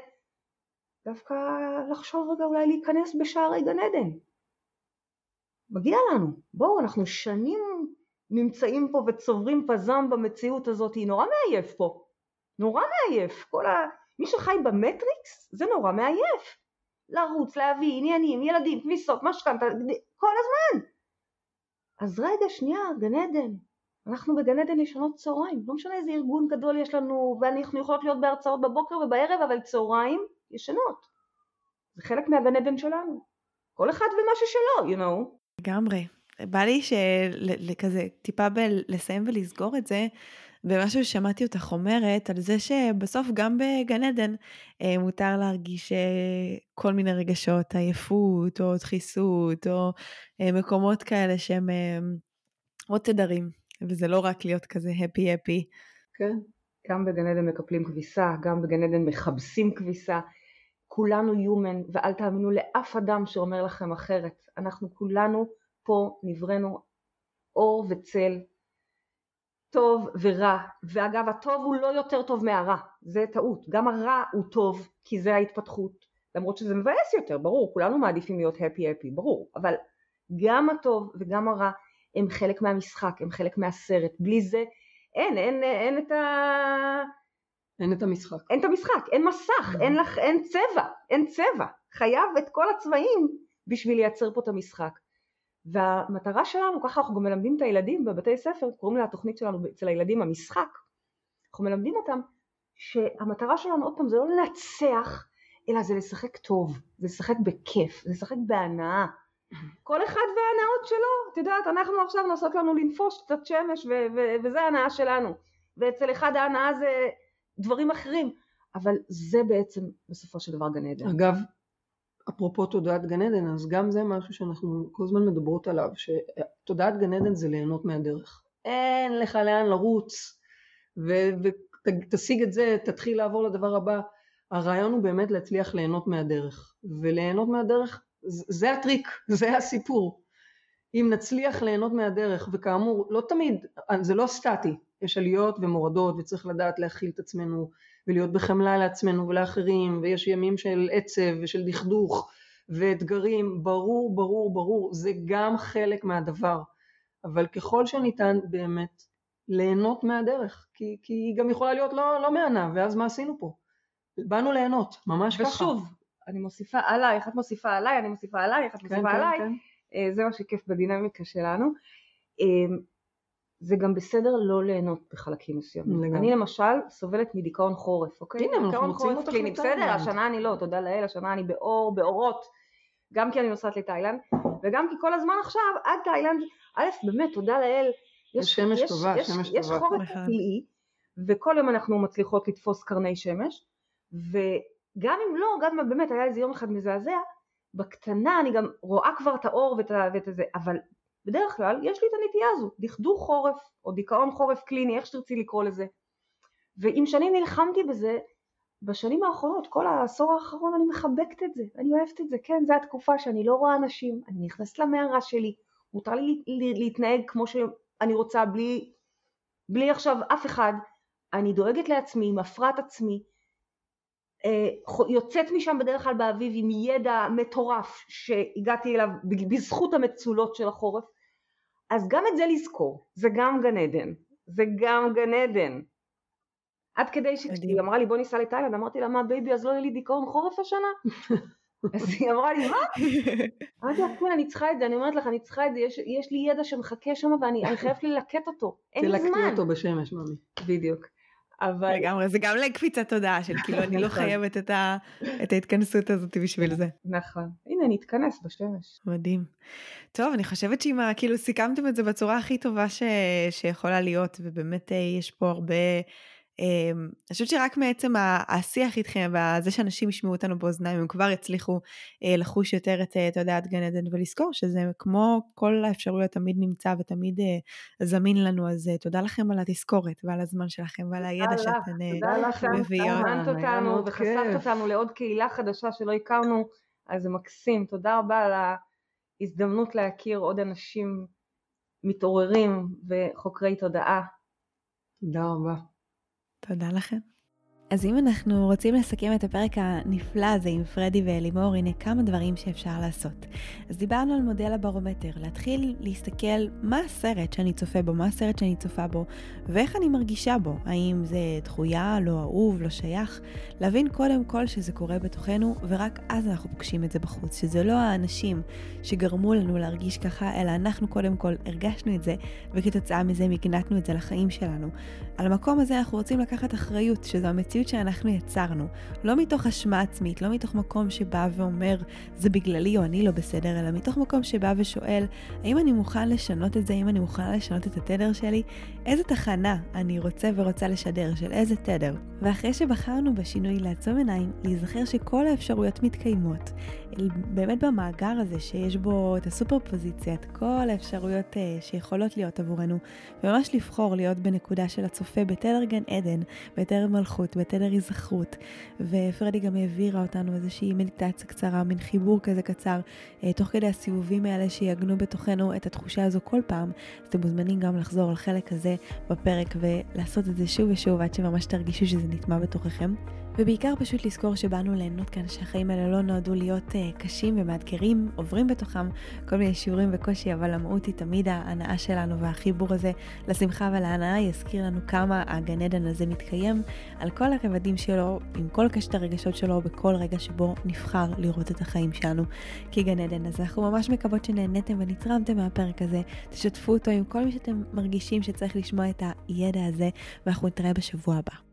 דווקא לחשוב רגע אולי להיכנס בשערי גן עדן. מגיע לנו, בואו, אנחנו שנים נמצאים פה וצוברים פזם במציאות הזאת, היא נורא מעייף פה, נורא מעייף, כל ה... מי שחי במטריקס זה נורא מעייף, לרוץ, להביא עניינים, ילדים, כביסות, משכנתה, כל הזמן. אז רגע, שנייה, גן עדן, אנחנו בגן עדן לשנות צהריים, לא משנה איזה ארגון גדול יש לנו, ואנחנו יכולות להיות בהרצאות בבוקר ובערב, אבל צהריים ישנות. זה חלק מהגן עדן שלנו. כל אחד ומה ששלו, you know. לגמרי. בא לי שכזה טיפה לסיים ולסגור את זה, ומשהו ששמעתי אותך אומרת על זה שבסוף גם בגן עדן אה, מותר להרגיש אה, כל מיני רגשות, עייפות או דחיסות או אה, מקומות כאלה שהם עוד תדרים, וזה לא רק להיות כזה הפי הפי. כן, גם בגן עדן מקפלים כביסה, גם בגן עדן מכבסים כביסה. כולנו human ואל תאמינו לאף אדם שאומר לכם אחרת. אנחנו כולנו פה נבראנו אור וצל, טוב ורע, ואגב הטוב הוא לא יותר טוב מהרע, זה טעות, גם הרע הוא טוב כי זה ההתפתחות, למרות שזה מבאס יותר, ברור, כולנו מעדיפים להיות הפי הפי, ברור, אבל גם הטוב וגם הרע הם חלק מהמשחק, הם חלק מהסרט, בלי זה אין, אין, אין, אין את ה... אין את המשחק. אין את המשחק, אין מסך, אין, לך, אין צבע, אין צבע. חייב את כל הצבעים בשביל לייצר פה את המשחק. והמטרה שלנו, ככה אנחנו גם מלמדים את הילדים בבתי ספר, קוראים לה התוכנית שלנו אצל הילדים המשחק. אנחנו מלמדים אותם שהמטרה שלנו עוד פעם זה לא לנצח, אלא זה לשחק טוב, זה לשחק בכיף, זה לשחק בהנאה. כל אחד וההנאות שלו, את יודעת, אנחנו עכשיו נוסעות לנו לנפוש קצת שמש ו- ו- וזה ההנאה שלנו. ואצל אחד ההנאה זה דברים אחרים, אבל זה בעצם בסופו של דבר גן עדן. אגב, אפרופו תודעת גן עדן, אז גם זה משהו שאנחנו כל הזמן מדברות עליו, שתודעת גן עדן זה ליהנות מהדרך. אין לך לאן לרוץ, ותשיג את זה, תתחיל לעבור לדבר הבא. הרעיון הוא באמת להצליח ליהנות מהדרך, וליהנות מהדרך זה הטריק, זה הסיפור. אם נצליח ליהנות מהדרך, וכאמור, לא תמיד, זה לא סטטי, יש עליות ומורדות וצריך לדעת להכיל את עצמנו ולהיות בחמלה לעצמנו ולאחרים ויש ימים של עצב ושל דכדוך ואתגרים, ברור ברור ברור, זה גם חלק מהדבר, אבל ככל שניתן באמת ליהנות מהדרך, כי, כי היא גם יכולה להיות לא, לא מהנה, ואז מה עשינו פה? באנו ליהנות, ממש ושוב, ככה. ושוב, אני מוסיפה עלייך, את מוסיפה עליי, אני מוסיפה עלייך, את כן, מוסיפה כן, עליי, כן. אה, זה מה שכיף בדינמיקה שלנו. זה גם בסדר לא ליהנות בחלקים מסוימים. לגמרי. אני למשל סובלת מדיכאון חורף, אוקיי? הנה, אנחנו מוצאים אותך קליני. בסדר, השנה אני לא, תודה לאל, השנה אני באור, באורות, גם כי אני נוסעת לתאילנד, וגם כי כל הזמן עכשיו, עד תאילנד, א', באמת, תודה לאל, יש שמש טובה, שמש טובה. יש חורף פלאי, וכל יום אנחנו מצליחות לתפוס קרני שמש, וגם אם לא, גם אם באמת היה איזה יום אחד מזעזע, בקטנה אני גם רואה כבר את האור ואת, ואת זה, אבל בדרך כלל יש לי את הנטייה הזו, דכדוך חורף או דיכאון חורף קליני, איך שתרצי לקרוא לזה. ועם שנים נלחמתי בזה, בשנים האחרונות, כל העשור האחרון אני מחבקת את זה, אני אוהבת את זה, כן, זו התקופה שאני לא רואה אנשים, אני נכנסת למערה שלי, מותר לי להתנהג כמו שאני רוצה, בלי, בלי עכשיו אף אחד, אני דואגת לעצמי, מפרה את עצמי, אה, יוצאת משם בדרך כלל באביב עם ידע מטורף שהגעתי אליו בזכות המצולות של החורף אז גם את זה לזכור, זה גם גן עדן, זה גם גן עדן. עד כדי שכשהיא אמרה לי בוא ניסע לתאילנד, אמרתי לה מה baby אז לא יהיה לי דיכאון חורף השנה? אז היא אמרה לי מה? אמרתי לה כן אני צריכה את זה, אני אומרת לך אני צריכה את זה, יש, יש לי ידע שמחכה שם ואני חייבת ללקט אותו, אין לי זמן. תלקטי אותו בשמש ממי. בדיוק. אבל... לגמרי, זה גם לקפיצת תודעה של כאילו אני לא נכון. חייבת את, ה, את ההתכנסות הזאת בשביל זה. נכון. הנה נתכנס בשמש. מדהים. טוב, אני חושבת שאם כאילו סיכמתם את זה בצורה הכי טובה ש, שיכולה להיות, ובאמת אה, יש פה הרבה אני חושבת שרק מעצם השיח איתכם וזה שאנשים ישמעו אותנו באוזניים הם כבר יצליחו אה, לחוש יותר את תודעת גן עדן ולזכור שזה כמו כל האפשרויות תמיד נמצא ותמיד אה, זמין לנו אז אה, תודה לכם על התזכורת ועל הזמן שלכם ועל הידע שאתן מביאות. תודה לך, אותנו וחשפת אותנו לעוד קהילה חדשה שלא הכרנו אז זה מקסים תודה רבה על ההזדמנות להכיר עוד אנשים מתעוררים וחוקרי תודעה. תודה רבה. תודה לכם. אז אם אנחנו רוצים לסכם את הפרק הנפלא הזה עם פרדי ואלימור, הנה כמה דברים שאפשר לעשות. אז דיברנו על מודל הברומטר, להתחיל להסתכל מה הסרט שאני צופה בו, מה הסרט שאני צופה בו, ואיך אני מרגישה בו. האם זה דחויה, לא אהוב, לא שייך. להבין קודם כל שזה קורה בתוכנו, ורק אז אנחנו פוגשים את זה בחוץ. שזה לא האנשים שגרמו לנו להרגיש ככה, אלא אנחנו קודם כל הרגשנו את זה, וכתוצאה מזה מגנטנו את זה לחיים שלנו. על המקום הזה אנחנו רוצים לקחת אחריות, שזו המציאות שאנחנו יצרנו. לא מתוך אשמה עצמית, לא מתוך מקום שבא ואומר, זה בגללי או אני לא בסדר, אלא מתוך מקום שבא ושואל, האם אני מוכן לשנות את זה, האם אני מוכן לשנות את התדר שלי, איזה תחנה אני רוצה ורוצה לשדר, של איזה תדר. ואחרי שבחרנו בשינוי לעצום עיניים, להיזכר שכל האפשרויות מתקיימות, באמת במאגר הזה שיש בו את הסופר פוזיציה, את כל האפשרויות uh, שיכולות להיות עבורנו, וממש לבחור להיות בנקודה של הצופה בתדר גן עדן, בתדר מלכות, בתדר היזכרות. ופרדי גם העבירה אותנו איזושהי מדיטציה קצרה, מין חיבור כזה קצר, uh, תוך כדי הסיבובים האלה שיעגנו בתוכנו את התחושה הזו כל פעם. אז אתם מוזמנים גם לחזור לחלק הזה בפרק ולעשות את זה שוב ושוב עד שממש תרגישו שזה נטמע בתוככם. ובעיקר פשוט לזכור שבאנו ליהנות כאן, שהחיים האלה לא נועדו להיות uh, קשים ומאתגרים, עוברים בתוכם כל מיני שיעורים וקושי, אבל המהות היא תמיד ההנאה שלנו והחיבור הזה לשמחה ולהנאה יזכיר לנו כמה הגן עדן הזה מתקיים על כל הרבדים שלו, עם כל קשת הרגשות שלו, בכל רגע שבו נבחר לראות את החיים שלנו כגן עדן. אז אנחנו ממש מקוות שנהניתם ונתרמתם מהפרק הזה, תשתפו אותו עם כל מי שאתם מרגישים שצריך לשמוע את הידע הזה, ואנחנו נתראה בשבוע הבא.